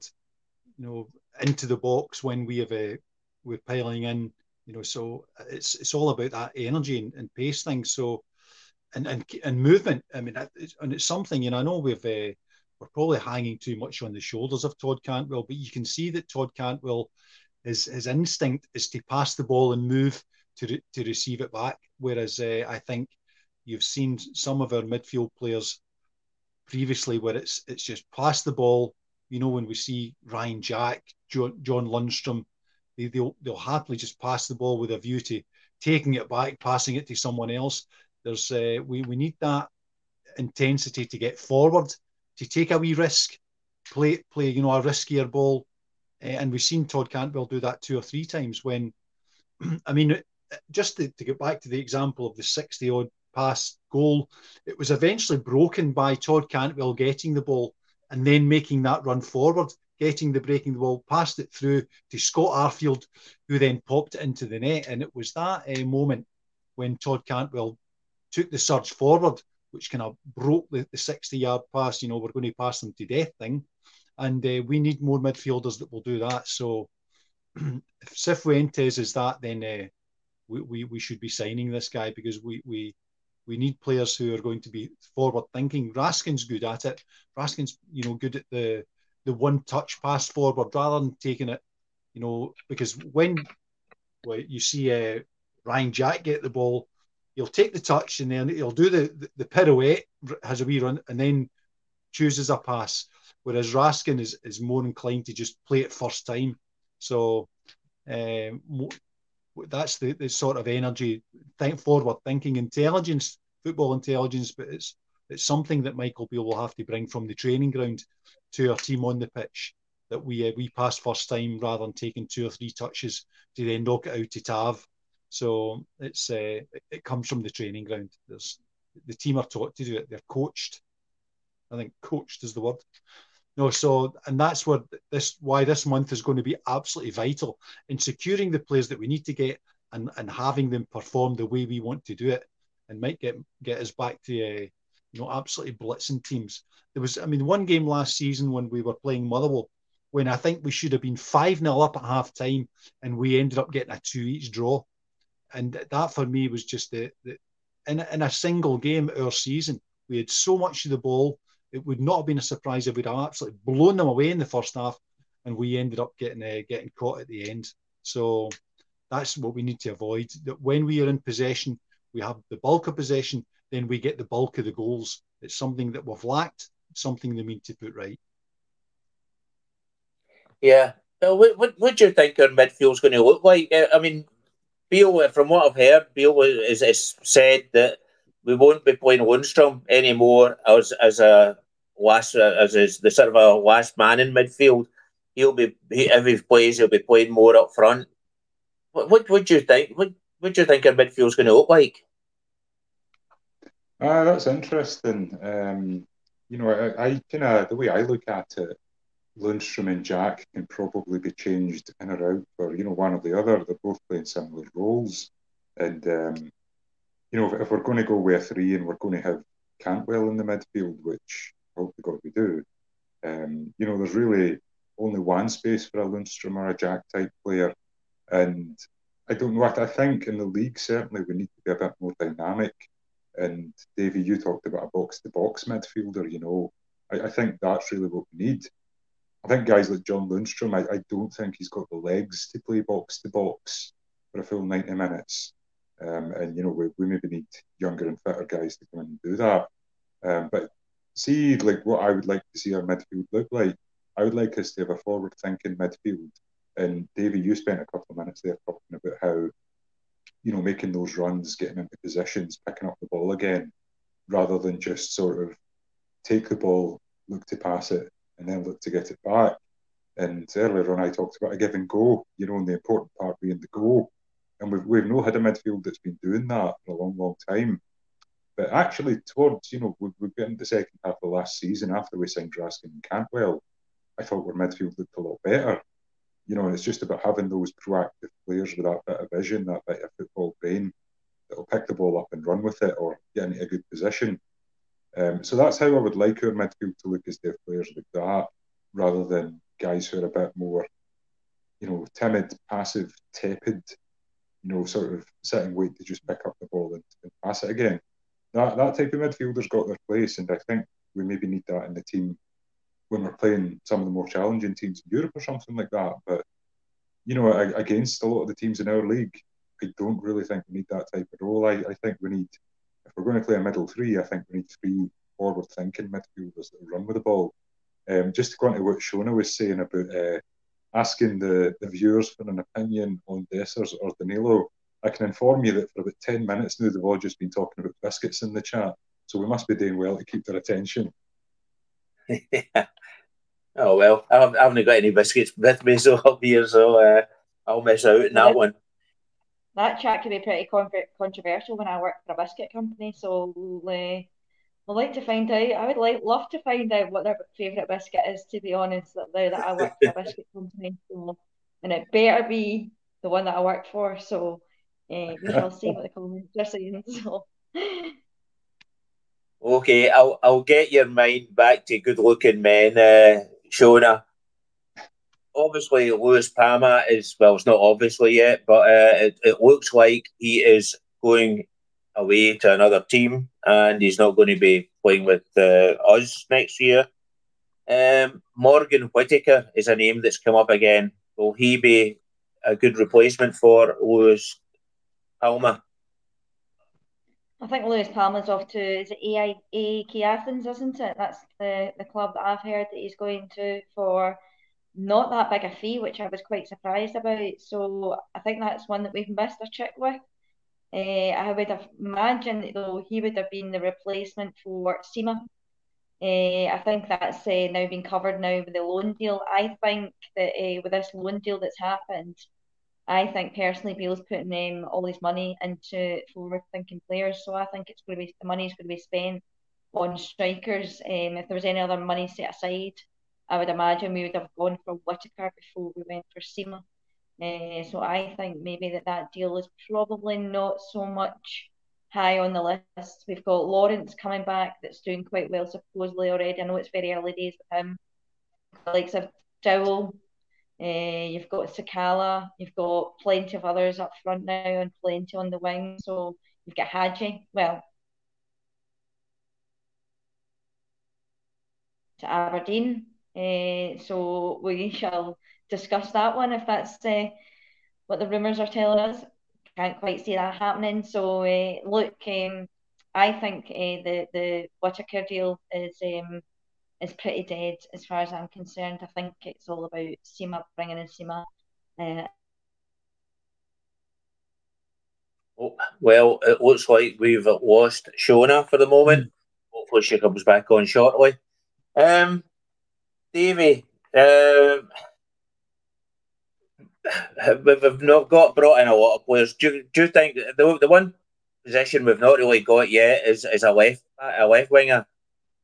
you know, into the box when we have uh, we're piling in, you know. So it's it's all about that energy and, and pace thing. So, and and and movement. I mean, it's, and it's something. You know, I know we've uh, we're probably hanging too much on the shoulders of Todd Cantwell, but you can see that Todd Cantwell, his his instinct is to pass the ball and move to re- to receive it back. Whereas uh, I think you've seen some of our midfield players previously where it's it's just pass the ball. You know, when we see Ryan Jack, John, John Lundstram, they, they'll they'll happily just pass the ball with a view to taking it back, passing it to someone else. There's uh, we we need that intensity to get forward, to take a wee risk, play play you know a riskier ball, uh, and we've seen Todd Cantwell do that two or three times. When [clears throat] I mean, just to, to get back to the example of the 60 odd pass goal, it was eventually broken by Todd Cantwell getting the ball and then making that run forward, getting the breaking the ball, passed it through to Scott Arfield, who then popped it into the net. And it was that uh, moment when Todd Cantwell took the surge forward, which kind of broke the, the 60 yard pass, you know, we're going to pass them to death thing. And uh, we need more midfielders that will do that. So [clears throat] if Cifuentes is that, then uh, we, we, we should be signing this guy because we, we we need players who are going to be forward thinking. Raskin's good at it. Raskin's you know good at the the one touch pass forward rather than taking it, you know, because when well, you see uh, Ryan Jack get the ball, he'll take the touch and then he'll do the, the, the pirouette, has a wee run, and then chooses a pass. Whereas Raskin is, is more inclined to just play it first time. So um, that's the, the sort of energy, think forward thinking intelligence, football intelligence, but it's it's something that Michael Beale will have to bring from the training ground to our team on the pitch. That we uh, we pass first time rather than taking two or three touches to then knock it out to Tav. So it's uh, it comes from the training ground. There's the team are taught to do it. They're coached. I think coached is the word. No, so and that's what this why this month is going to be absolutely vital in securing the players that we need to get and, and having them perform the way we want to do it, and might get get us back to uh, you know absolutely blitzing teams. There was, I mean, one game last season when we were playing Motherwell, when I think we should have been five 0 up at half time, and we ended up getting a two each draw, and that for me was just the, the in in a single game our season we had so much of the ball it would not have been a surprise if we'd have absolutely blown them away in the first half, and we ended up getting uh, getting caught at the end. So that's what we need to avoid. That when we are in possession, we have the bulk of possession, then we get the bulk of the goals. It's something that we've lacked, something they need to put right. Yeah. Well, what, what, what do you think our midfield's going to look like? Uh, I mean, Beale, from what I've heard, Beale has, has said that we won't be playing Lundstram anymore as as a last as is the sort of a last man in midfield. He'll be he, if he plays, he'll be playing more up front. What what would you think? What do you think our midfield's going to look like? Ah, that's interesting. Um, you know, I, I kind of the way I look at it, Lundstram and Jack can probably be changed in or out for you know one or the other. They're both playing similar roles, and um, you know, if, if, we're going to go with three and we're going to have Cantwell in the midfield, which I hope to God we do, um, you know, there's really only one space for a Lundstram or a Jack type player. And I don't know, what I think in the league, certainly we need to be a bit more dynamic. And Davey, you talked about a box to box midfielder, you know, I, I, think that's really what we need. I think guys like John Lundstram, I, I don't think he's got the legs to play box to box for a full 90 minutes. Um, and you know, we, we maybe need younger and fitter guys to come in and do that. Um, but see, like what I would like to see our midfield look like. I would like us to have a forward-thinking midfield. And Davy, you spent a couple of minutes there talking about how, you know, making those runs, getting into positions, picking up the ball again, rather than just sort of take the ball, look to pass it, and then look to get it back. And earlier on, I talked about a give and go, you know, and the important part being the goal. And we've, we've no had a midfield that's been doing that for a long, long time. But actually, towards, you know, we've, we've got into the second half of last season after we signed Raskin and Cantwell, I thought our midfield looked a lot better. You know, it's just about having those proactive players with that bit of vision, that bit of football brain that'll pick the ball up and run with it or get into a good position. Um, so that's how I would like our midfield to look as their players like that, rather than guys who are a bit more, you know, timid, passive, tepid, you know, sort of sitting wait to just pick up the ball and, and pass it again. That that type of midfielder's got their place, and I think we maybe need that in the team when we're playing some of the more challenging teams in Europe or something like that. But you know, against a lot of the teams in our league, I don't really think we need that type of role. I, I think we need, if we're going to play a middle three, I think we need three forward-thinking midfielders that run with the ball. Um, just to go into what Shona was saying about uh, asking the, the viewers for an opinion on Dessers or Danilo, I can inform you that for about 10 minutes now, they've all just been talking about biscuits in the chat. So we must be doing well to keep their attention. yeah. [laughs] Oh, well, I haven't got any biscuits with me, [laughs] so I'll here, so uh, I'll miss out on that [laughs] one. That chat can be pretty controversial when I work for a biscuit company, so uh, I'd like to find out. I would like love to find out what their favourite biscuit is. To be honest, now that I work for a biscuit [laughs] company, so, and it better be the one that I work for. So uh, we shall see what the comments are saying. [laughs] So. Okay, I'll I'll get your mind back to good looking men, uh, Shona. Obviously, Lewis Palma is well, it's not obviously yet, but uh, it, it looks like he is going away to another team, and he's not going to be playing with uh, us next year. Um, Morgan Whittaker is a name that's come up again. Will he be a good replacement for Lewis Palma? I think Lewis Palma's off to is it AEK Athens, isn't it? That's the, the club that I've heard that he's going to for not that big a fee, which I was quite surprised about. So I think that's one that we've missed a trick with. Uh, I would have imagined though he would have been the replacement for Sima. Uh, I think that's uh, now been covered now with the loan deal. I think that with this loan deal that's happened, I think personally Beale's putting um, all his money into forward thinking players. So I think it's going to be the money's going to be spent on strikers. Um, if there was any other money set aside, I would imagine we would have gone for Whittaker before we went for Sima. Uh, so I think maybe that that deal is probably not so much high on the list. We've got Lawrence coming back that's doing quite well supposedly already. I know it's very early days with him. Likes of Dowell, uh, you've got Sakala, you've got plenty of others up front now and plenty on the wing. So you've got Hagi. Well, to Aberdeen. Uh, so we shall discuss that one if that's uh, what the rumours are telling us. Can't quite see that happening. So uh, look, um, I think uh, the the Whittaker deal is um, is pretty dead as far as I'm concerned. I think it's all about Sima bringing in Sima. Uh, oh, well, it looks like we've lost Shona for the moment. Hopefully, she comes back on shortly. Um, Davey, um, we've not got brought in a lot of players. Do, do you think the, the one position we've not really got yet is, is a left a left winger,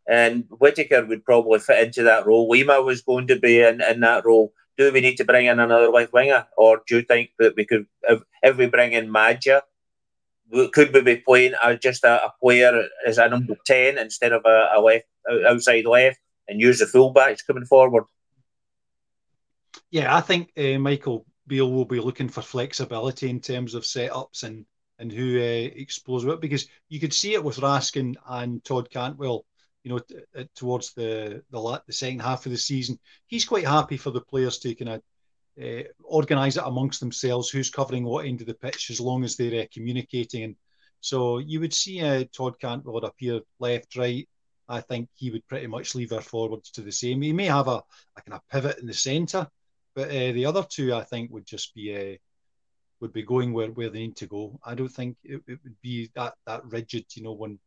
and Whittaker would probably fit into that role. Lima was going to be in, in that role. Do we need to bring in another left winger, or do you think that we could, if, if we bring in Maja, could we be playing just a, a, player as a number ten instead of a, a left outside left, and use the fullbacks coming forward? Yeah, I think uh, Michael Beale will be looking for flexibility in terms of setups and and who uh, explores what because you could see it with Raskin and Todd Cantwell. You know, t- t- towards the the the second half of the season, he's quite happy for the players to kind of uh, organise it amongst themselves who's covering what end of the pitch as long as they're uh, communicating. And so you would see uh, Todd Cantwell appear left, right. I think he would pretty much leave their forwards to the same. He may have a, a kind of pivot in the centre, but uh, the other two I think would just be uh, would be going where, where they need to go. I don't think it, it would be that that rigid. You know, when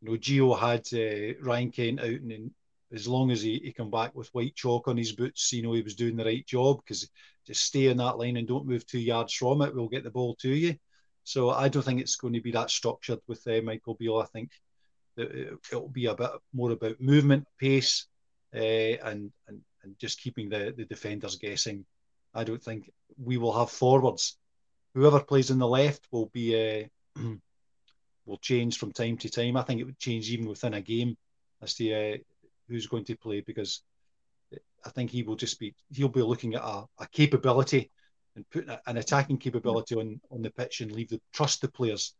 you know Gio had uh, Ryan Kent out and, as long as he, he come back with white chalk on his boots, you know he was doing the right job because just stay in that line and don't move two yards from it. We'll get the ball to you. So I don't think it's going to be that structured with uh, Michael Beale. I think it, will be a bit more about movement, pace, uh, and, and and just keeping the, the defenders guessing. I don't think we will have forwards. Whoever plays in the left will be uh, [clears throat] will change from time to time. I think it would change even within a game as to uh, who's going to play because I think he will just be he'll be looking at a, a capability and putting an attacking capability on on the pitch and leave the trust the players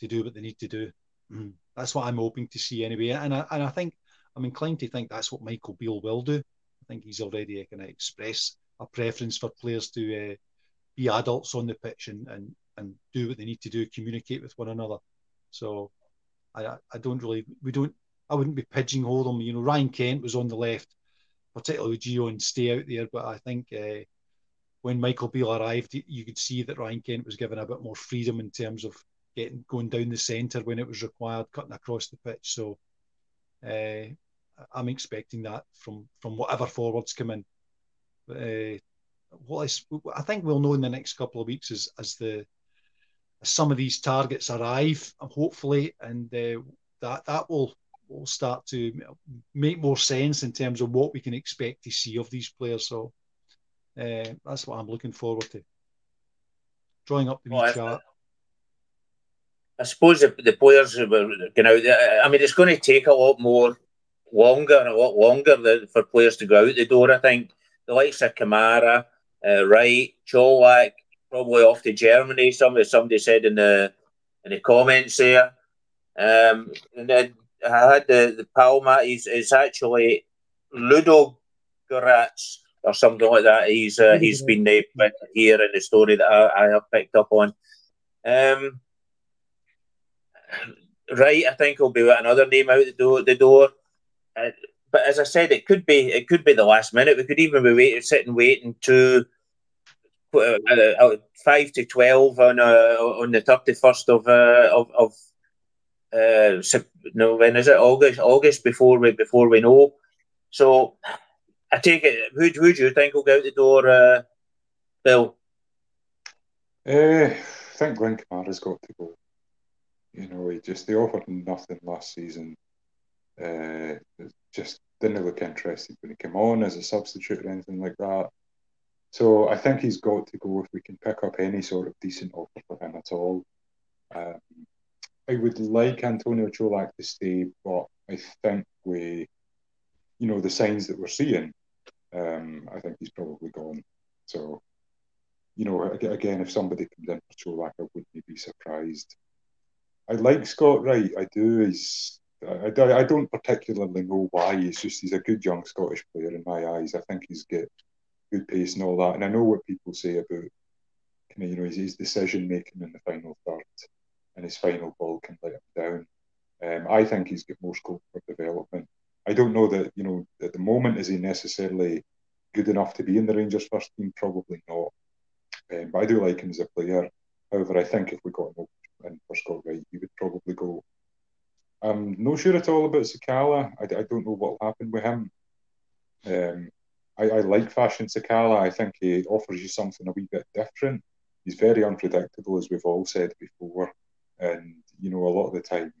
to do what they need to do. Mm. [clears throat] That's what I'm hoping to see anyway, and I, and I think I'm inclined to think that's what Michael Beale will do. I think he's already going to express a preference for players to uh, be adults on the pitch and, and and do what they need to do, communicate with one another. So I I don't really we don't I wouldn't be pigeonhole them. You know, Ryan Kent was on the left, particularly with Gio and stay out there. But I think uh, when Michael Beale arrived, you could see that Ryan Kent was given a bit more freedom in terms of getting going down the centre when it was required, cutting across the pitch. So uh, I'm expecting that from from whatever forwards come in. Uh, what is, I think we'll know in the next couple of weeks as as the as some of these targets arrive, hopefully, and uh, that that will will start to make more sense in terms of what we can expect to see of these players. So uh, that's what I'm looking forward to. Drawing up the well, chart. I suppose the, the players were going out. I mean, it's going to take a lot more longer, a lot longer for players to go out the door. I think the likes of Kamara, uh, Wright, Čolak, probably off to Germany. Somebody somebody said in the in the comments there. Um, and then I had the, the Palma. He's it's actually Ludo Goretz or something like that. He's uh, he's been named here in the story that I, I have picked up on. Um, right, I think he'll be another name out the door. The door. Uh, but as I said, it could be it could be the last minute. We could even be waiting, sitting waiting to uh, five to twelve on uh, on the thirty first of, uh, of of uh, no, when is it August? August before we before we know. So I take it. Who, who do you think will go out the door, uh, Bill? Uh, I think Glenn Kamara's got to go. You know, he just they offered nothing last season. Uh, just didn't look interested when he came on as a substitute or anything like that. So I think he's got to go if we can pick up any sort of decent offer for him at all. Um, I would like Antonio Čolak to stay, but I think we, you know, the signs that we're seeing, um, I think he's probably gone. So, you know, again, if somebody comes in for Čolak, I wouldn't be surprised. I like Scott Wright. I do. He's. I, don't particularly know why. He's just he's a good young Scottish player in my eyes. I think he's got good pace and all that. And I know what people say about you know his, his decision making in the final third and his final ball can let him down. Um, I think he's got more scope for development. I don't know that, you know, at the moment, is he necessarily good enough to be in the Rangers first team? Probably not. Um, but I do like him as a player. However, I think if we got him in for Scott Wright, he would probably go. I'm not sure at all about Sakala. I, I don't know what will happen with him. Um, I, I like Fashion Sakala. I think he offers you something a wee bit different. He's very unpredictable, as we've all said before. And, you know, a lot of the time,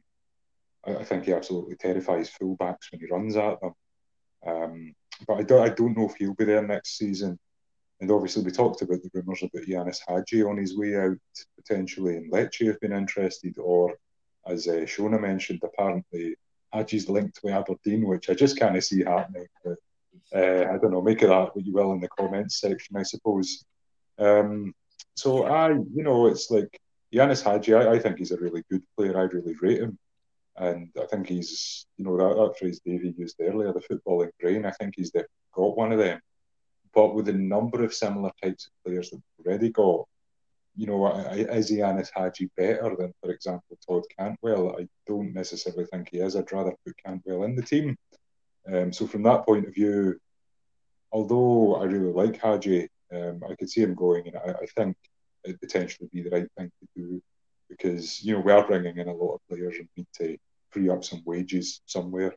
I, I think he absolutely terrifies fullbacks when he runs at them. Um, but I don't, I don't know if he'll be there next season. And obviously, we talked about the rumours about Ianis Hagi on his way out, potentially, and Lecce have been interested, or as uh, Shona mentioned, apparently Hagi's linked with Aberdeen, which I just kind of see happening. But uh, I don't know, make of that what you will in the comments section, I suppose. Um, so I, you know, it's like Ianis Hagi. I, I, think he's a really good player. I really rate him. And I think he's, you know, that, that phrase Davey used earlier, the footballing brain, I think he's got one of them. But with a number of similar types of players that we've already got, you know, is Ianis Hagi better than, for example, Todd Cantwell? I don't necessarily think he is. I'd rather put Cantwell in the team. Um, so from that point of view, although I really like Hagi, um, I could see him going, and I, I think it potentially be the right thing to do because you know we are bringing in a lot of players and need to free up some wages somewhere.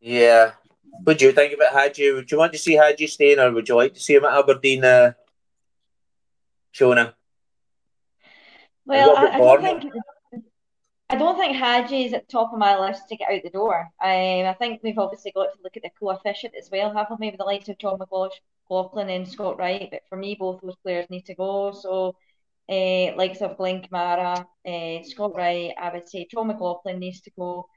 Yeah. What do you think about Hagi? Would you want to see Hagi staying, or would you like to see him at Aberdeen, uh, Shona? Well, I, I, don't think I don't think Hagi is at the top of my list to get out the door. Um, I think we've obviously got to look at the coefficient as well, haven't we? Maybe the likes of John McLaughlin and Scott Wright, but for me, both those players need to go. So, uh, likes of Glenn Kamara, uh, Scott Wright, I would say John McLaughlin needs to go.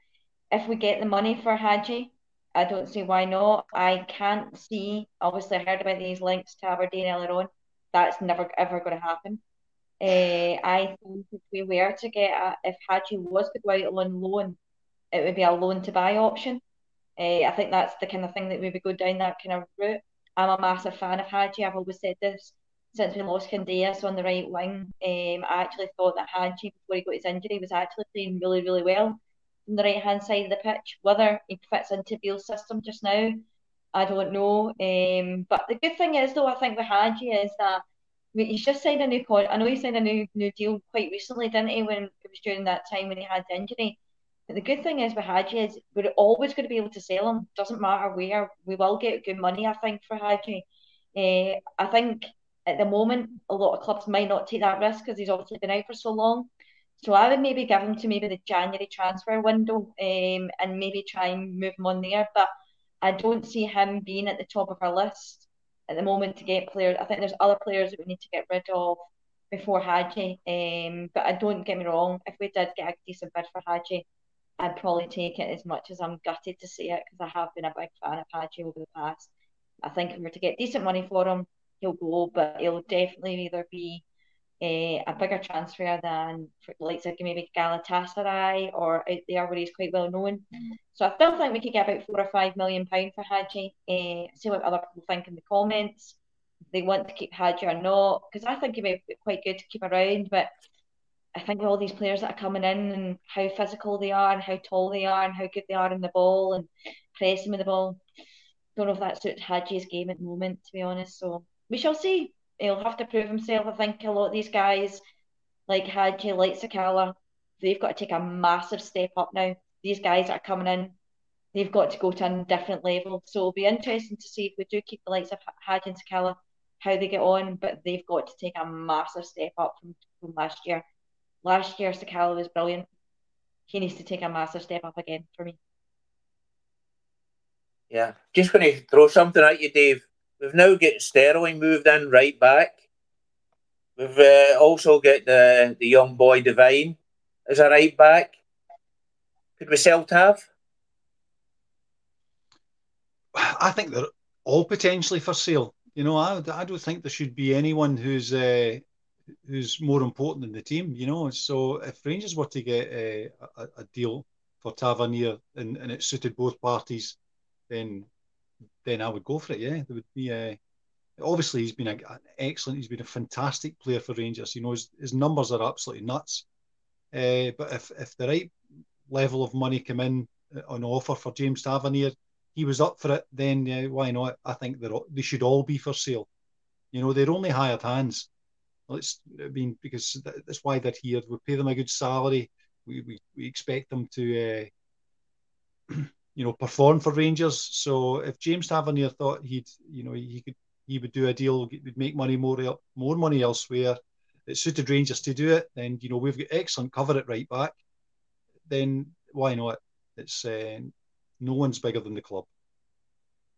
If we get the money for Hagi, I don't see why not. I can't see. Obviously, I heard about these links to Aberdeen earlier on. That's never ever going to happen. Uh, I think if we were to get a, if Hagi was to go out on loan, it would be a loan to buy option. Uh, I think that's the kind of thing that we would go down that kind of route. I'm a massive fan of Hagi. I've always said this since we lost Candeias on the right wing. Um, I actually thought that Hagi, before he got his injury, was actually playing really, really well on the right hand side of the pitch. Whether he fits into Beale's system just now, I don't know. Um, but the good thing is, though, I think with Hagi is that he's just signed a new con. I know he signed a new new deal quite recently, didn't he? When it was during that time when he had the injury. But the good thing is with Hagi is we're always going to be able to sell him. Doesn't matter where. We will get good money, I think, for Hagi. Uh, I think at the moment a lot of clubs might not take that risk because he's obviously been out for so long. So I would maybe give him to maybe the January transfer window um, and maybe try and move him on there. But I don't see him being at the top of our list at the moment to get players. I think there's other players that we need to get rid of before Hagi. Um, but I don't get me wrong, if we did get a decent bid for Hagi, I'd probably take it as much as I'm gutted to see it because I have been a big fan of Hagi over the past. I think if we were to get decent money for him, he'll go, but he'll definitely either be a, a bigger transfer than for likes of maybe Galatasaray or out there where he's quite well known. So I still think we could get about four or five million pound for Hagi. Uh, see what other people think in the comments. They want to keep Hagi or not, because I think he'd be quite good to keep around. But I think with all these players that are coming in and how physical they are and how tall they are and how good they are in the ball and pressing with the ball, don't know if that suits Hagi's game at the moment, to be honest. So we shall see he'll have to prove himself. I think a lot of these guys, like Hagi, like Sakala, they've got to take a massive step up now. These guys that are coming in, they've got to go to a different level. So it'll be interesting to see if we do keep the likes of Hagi and Sakala, how they get on, but they've got to take a massive step up from, from last year. Last year, Sakala was brilliant. He needs to take a massive step up again for me. Yeah, just going to throw something at you, Dave. We've now got Sterling moved in right back. We've uh, also got the, the young boy Devine as a right back. Could we sell Tav? I think they're all potentially for sale. You know, I, I don't think there should be anyone who's uh, who's more important than the team. You know, so if Rangers were to get a, a, a deal for Tavernier and, and it suited both parties, then then I would go for it. Yeah, there would be a. Uh, obviously, he's been a, an excellent. He's been a fantastic player for Rangers. You know, his, his numbers are absolutely nuts. Uh, but if if the right level of money come in uh, on offer for James Tavernier, he was up for it. Then uh, why not? I think they they should all be for sale. You know, they're only hired hands. Let's I mean because that's why they're here. We pay them a good salary. We we, we expect them to. Uh, you know, perform for Rangers. So if James Tavernier thought he'd, you know, he could, he would do a deal, would make money more, more money elsewhere. It suited Rangers to do it. Then you know we've got excellent cover at right back. Then why not? It's uh, no one's bigger than the club.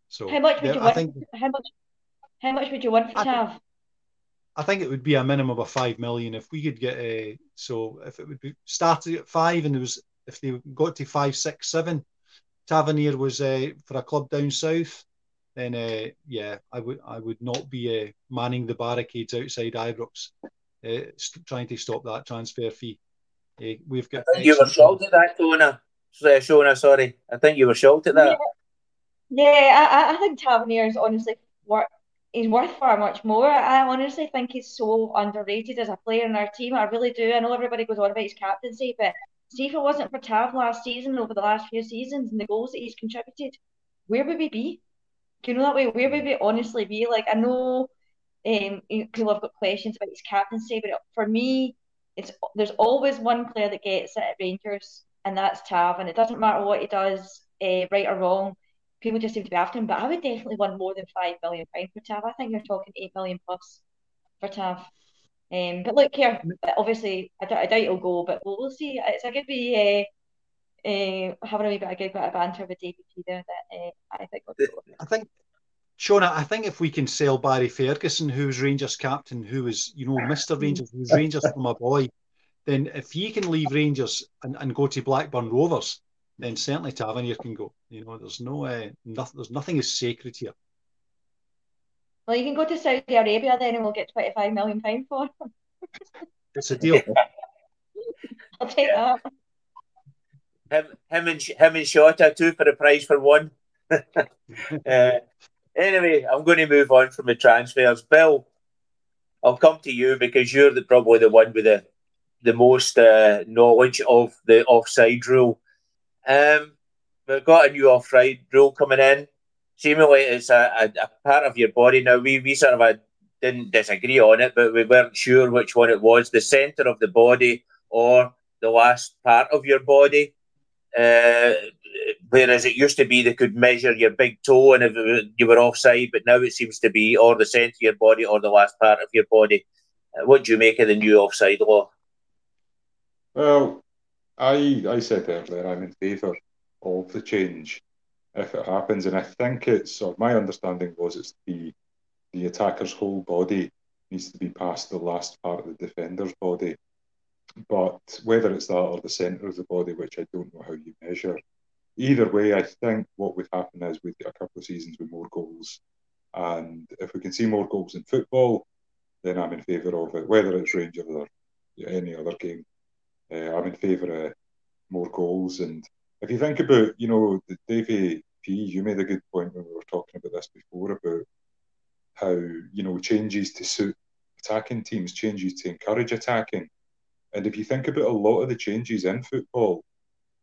So how much would yeah, you want? Think, how much? How much would you want for I, Tav? I think it would be a minimum of five million if we could get a. So if it would be started at five and there was if they got to five, six, seven, Tavernier was uh, for a club down south, then uh, yeah, I would I would not be uh, manning the barricades outside Ibrox, uh, st- trying to stop that transfer fee. Uh, we've got. you were shocked at that, Shona. Shona, sorry. I think you were shocked at that. Yeah, I, I think Tavernier is honestly worth he's worth far much more. I honestly think he's so underrated as a player in our team. I really do. I know everybody goes on about his captaincy, but see if it wasn't for Tav last season, over the last few seasons, and the goals that he's contributed, where would we be? You know that way? Where would we honestly be? Like I know um, people have got questions about his captaincy, but for me, it's there's always one player that gets it at Rangers, and that's Tav. And it doesn't matter what he does, uh, right or wrong people just seem to be after him. But I would definitely want more than five million pounds for Tav. I think you're talking eight million plus for Tav. Um, but look here, obviously I, I doubt it'll go, but we'll, we'll see. It's a good be uh, uh, having a wee bit of good bit of banter with David P there that uh, I think. I think. Shona, I think if we can sell Barry Ferguson, who was Rangers captain, who was, you know, Mr. Rangers, who was Rangers from a boy, then if he can leave Rangers and, and go to Blackburn Rovers, then certainly Tavernier can go. You know, there's no, uh, nothing, there's nothing is sacred here. Well, you can go to Saudi Arabia then, and we'll get twenty-five million pound for him. [laughs] it's a deal. I'll take that. Him, him and him and Shota two for the price for one. [laughs] uh, anyway, I'm going to move on from the transfers. Bill, I'll come to you because you're the, probably the one with the the most uh, knowledge of the offside rule. Um, we've got a new off-ride rule coming in. Seemingly, it's a, a, a, part of your body. Now, we, we sort of uh, didn't disagree on it, but we weren't sure which one it was the centre of the body or the last part of your body. Uh, whereas it used to be they could measure your big toe and if you were offside, but now it seems to be or the centre of your body or the last part of your body. Uh, what do you make of the new offside law? Well, I I said earlier I'm in favour of the change if it happens, and I think it's or my understanding was it's the the attacker's whole body needs to be past the last part of the defender's body. But whether it's that or the centre of the body, which I don't know how you measure, either way, I think what would happen is we'd get a couple of seasons with more goals. And if we can see more goals in football, then I'm in favour of it, whether it's Rangers or any other game. Uh, I'm in favour of more goals. And if you think about, you know, the P, you made a good point when we were talking about this before about how, you know, changes to suit attacking teams, changes to encourage attacking. And if you think about a lot of the changes in football,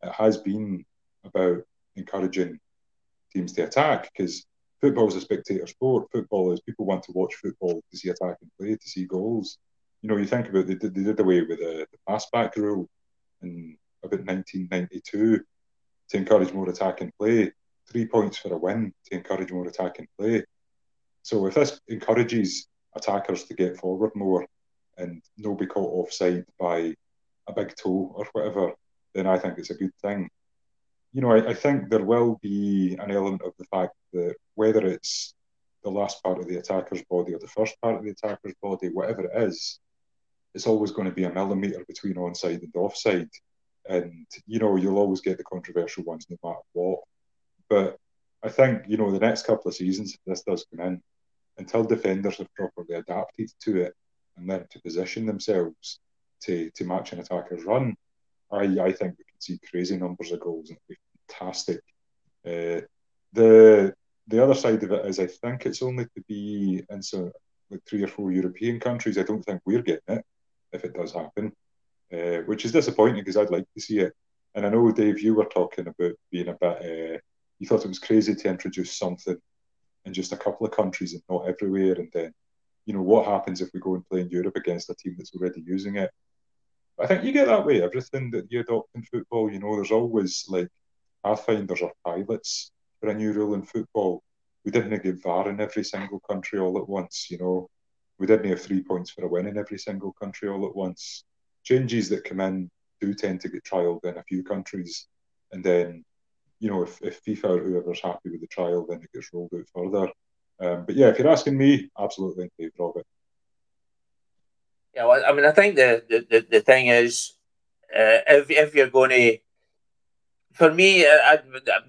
it has been about encouraging teams to attack because football is a spectator sport. Football is people want to watch football to see attacking play, to see goals you know, you think about they did, they did away with the, the pass back rule in about 1992 to encourage more attacking play. Three points for a win to encourage more attacking play. So if this encourages attackers to get forward more and not be caught offside by a big toe or whatever, then I think it's a good thing. You know, I, I think there will be an element of the fact that whether it's the last part of the attacker's body or the first part of the attacker's body, whatever it is, it's always going to be a millimetre between onside and offside. And, you know, you'll always get the controversial ones no matter what. But I think, you know, the next couple of seasons, if this does come in, until defenders have properly adapted to it and learned to position themselves to, to match an attacker's run, I, I think we can see crazy numbers of goals and it'll be fantastic. Uh, the the other side of it is I think it's only to be in some like three or four European countries. I don't think we're getting it if it does happen, uh, which is disappointing because I'd like to see it. And I know, Dave, you were talking about being a bit, uh, you thought it was crazy to introduce something in just a couple of countries and not everywhere. And then, you know, what happens if we go and play in Europe against a team that's already using it? But I think you get that way. Everything that you adopt in football, you know, there's always like pathfinders or pilots for a new rule in football. We didn't give VAR in every single country all at once, you know we didn't have three points for a win in every single country all at once. Changes that come in do tend to get trialled in a few countries, and then you know if, if FIFA or whoever's happy with the trial, then it gets rolled out further. Um, but yeah, if you're asking me, absolutely in favour of it. Yeah, well, I mean, I think the the, the thing is, uh, if if you're going to, for me, I,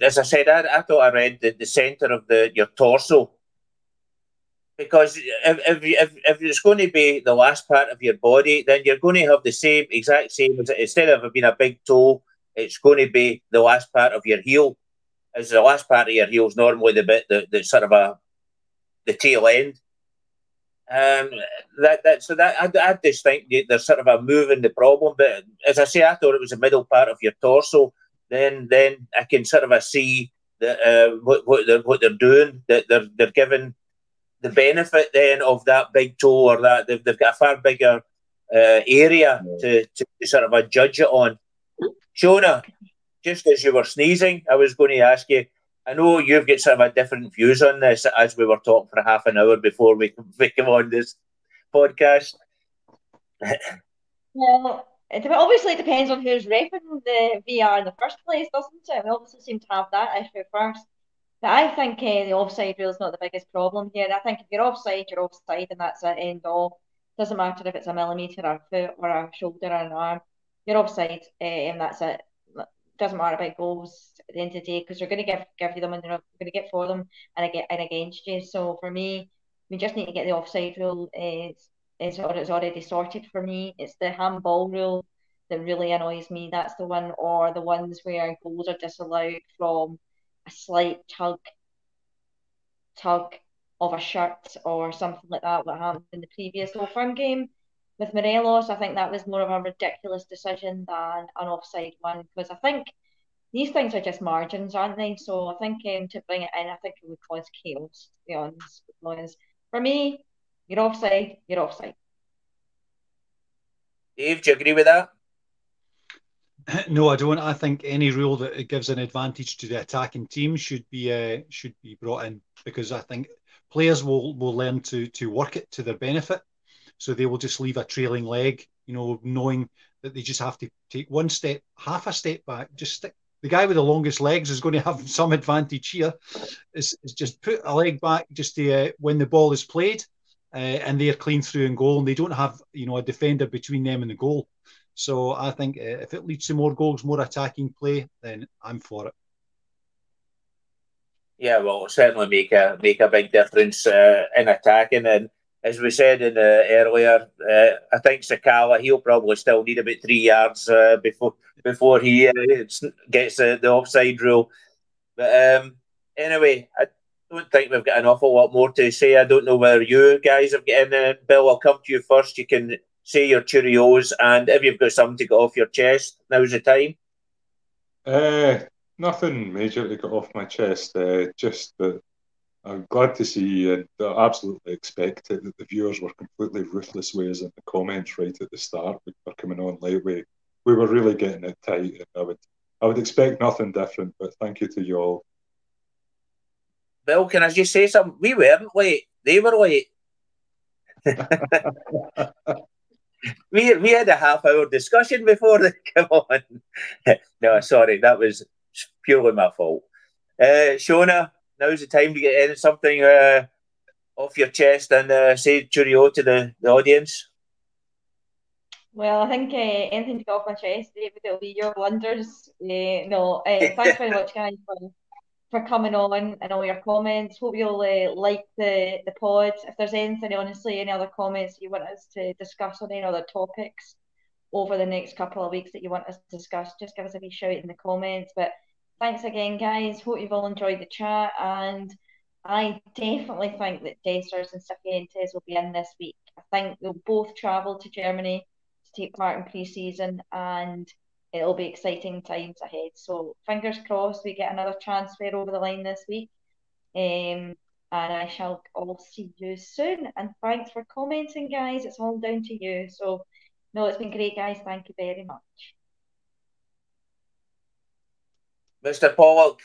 as I said, I, I thought I read the, the centre of the your torso because if, if, if, if it's going to be the last part of your body, then you're going to have the same exact same instead of it being a big toe, it's going to be the last part of your heel. is the last part of your heel's normally the bit that, that sort of a the tail end. Um, that that so that I, I just think there's sort of a move in the problem, but as I say, I thought it was the middle part of your torso. Then then I can sort of uh, see that uh, what what they're what they're doing that they're they're giving the benefit then of that big toe or that they've, they've got a far bigger uh, area to, to sort of a judge it on. Shona, just as you were sneezing, I was going to ask you. I know you've got sort of a different views on this as we were talking for half an hour before we, [laughs] we come on this podcast. [laughs] well, it obviously depends on who's repping the VR in the first place, doesn't it? We obviously seem to have that issue first. But I think uh, the offside rule is not the biggest problem here. I think if you're offside, you're offside, and that's it, end all. Doesn't matter if it's a millimetre or a foot or a shoulder or an arm. You're offside, uh, and that's it doesn't matter about goals at the end of the day because they're going to give give you them and they're going to get for them and get and against you. So for me, we just need to get the offside rule is is it's already sorted for me. It's the handball rule that really annoys me. That's the one, or the ones where goals are disallowed from a slight tug tug of a shirt or something like that. What happened in the previous Old Firm game with Morelos, I think that was more of a ridiculous decision than an offside one because I think these things are just margins, aren't they? So I think um, to bring it in, I think it would cause chaos, to be honest. For me, you're offside, you're offside. Dave, do you agree with that? [clears throat] No, I don't. I think any rule that gives an advantage to the attacking team should be uh, should be brought in because I think players will will learn to to work it to their benefit. So they will just leave a trailing leg, you know, knowing that they just have to take one step, half a step back, just stick. The guy with the longest legs is going [laughs] to have some advantage here. Is, is just put a leg back just to, uh, when the ball is played, uh, and they're clean through and goal, and they don't have you know a defender between them and the goal. So I think uh, if it leads to more goals, more attacking play, then I'm for it. Yeah, well, certainly make a make a big difference uh, in attacking, and as we said in uh, earlier, uh, I think Sakala he'll probably still need about three yards uh, before before he uh, gets the, offside rule. But um, anyway, I don't think we've got an awful lot more to say. I don't know whether you guys have got in. Bill, I'll come to you first. You can say your Cheerios, and if you've got something to get off your chest, now's the time. Uh, nothing major to get off my chest. Uh, just that I'm glad to see and I absolutely expected that the viewers were completely ruthless ways in the comments right at the start. We were coming on late. We, we were really getting it tight. And I would I would expect nothing different, but thank you to you all. Bill, can I just say something? We weren't late. They were late. [laughs] [laughs] we we had a half hour discussion before they [laughs] come on. no, sorry, that was purely my fault. Uh, Shona, now's the time to get in something uh, off your chest and uh, say cheerio to the, the audience. Well, I think uh, anything to get off my chest, David, it'll be your blunders. Uh, no, uh, thanks very [laughs] much, guys, for, for coming on and all your comments. Hope you'll uh, like the, the pod. If there's anything, honestly, any other comments you want us to discuss on any other topics over the next couple of weeks that you want us to discuss, just give us a wee shout in the comments. But thanks again, guys. Hope you've all enjoyed the chat. And I definitely think that Dessers and Cifuentes will be in this week. I think they'll both travel to Germany to take part in pre season and it'll be exciting times ahead. So fingers crossed we get another transfer over the line this week. Um, and I shall all see you soon. And thanks for commenting, guys. It's all down to you. So, no, it's been great, guys. Thank you very much. Mr. Pollock,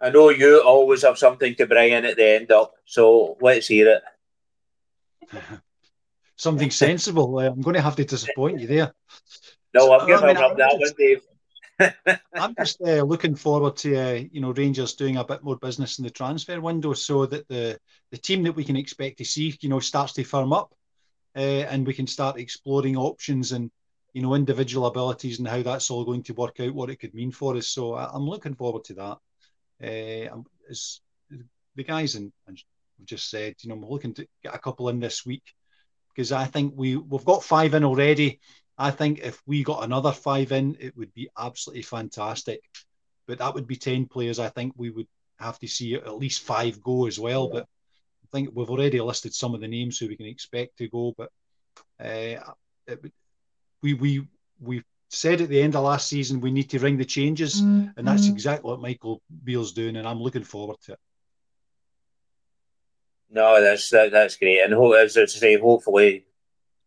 I know you always have something to bring in at the end up, so let's hear it. [laughs] something sensible. I'm going to have to disappoint you there. No, I'm giving I mean, up that just, one, Dave. [laughs] I'm just uh, looking forward to uh, you know Rangers doing a bit more business in the transfer window, so that the the team that we can expect to see you know starts to firm up, uh, and we can start exploring options and you know, individual abilities and how that's all going to work out, what it could mean for us. So I, am looking forward to that. Uh, as the guys and, and just said, you know, we're looking to get a couple in this week because I think we we've got five in already. I think if we got another five in, it would be absolutely fantastic. But that would be ten players. I think we would have to see at least five go as well. But I think we've already listed some of the names who we can expect to go. But uh, it, we we we said at the end of last season we need to ring the changes, mm-hmm. and that's exactly what Michael Beale's doing, and I'm looking forward to it. No, that's that, that's great, and as I say, hopefully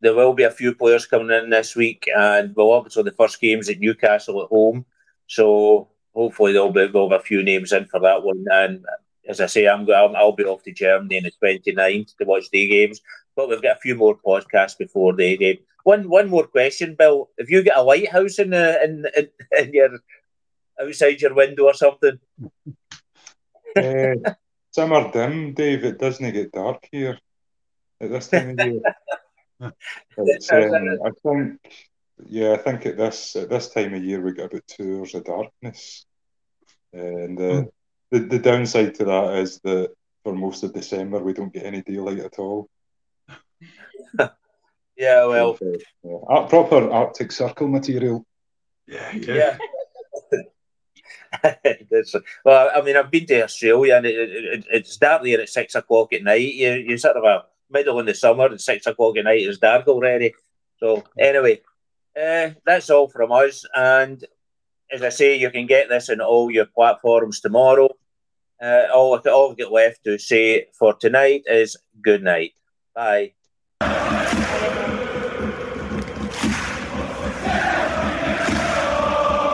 there will be a few players coming in this week, and we'll obviously have the first games at Newcastle at home, so hopefully there'll be, there'll be a few names in for that one. And as I say, I'm I'll, I'll be off to Germany on the 29th to watch the games, but we've got a few more podcasts before the game. One one more question, Bill. If you get a lighthouse in, the, in, in, in your outside your window or something? uh, [laughs] simmer dim, Dave. It doesn't get dark here at this time of year. [laughs] It's, [laughs] um, I think, yeah, I think at this at this time of year we get about two hours of darkness, and the, mm. the the downside to that is that for most of December we don't get any daylight at all. [laughs] yeah, well, yeah. proper Arctic Circle material. Yeah, yeah. yeah. [laughs] well, I mean, I've been to Australia and it, it, it's dark there at six o'clock at night. You, you sort of a middle in the summer at six o'clock at night, it's dark already. So, anyway, uh, that's all from us. And as I say, you can get this on all your platforms tomorrow. Uh, all, all I've got left to say for tonight is good night. Bye.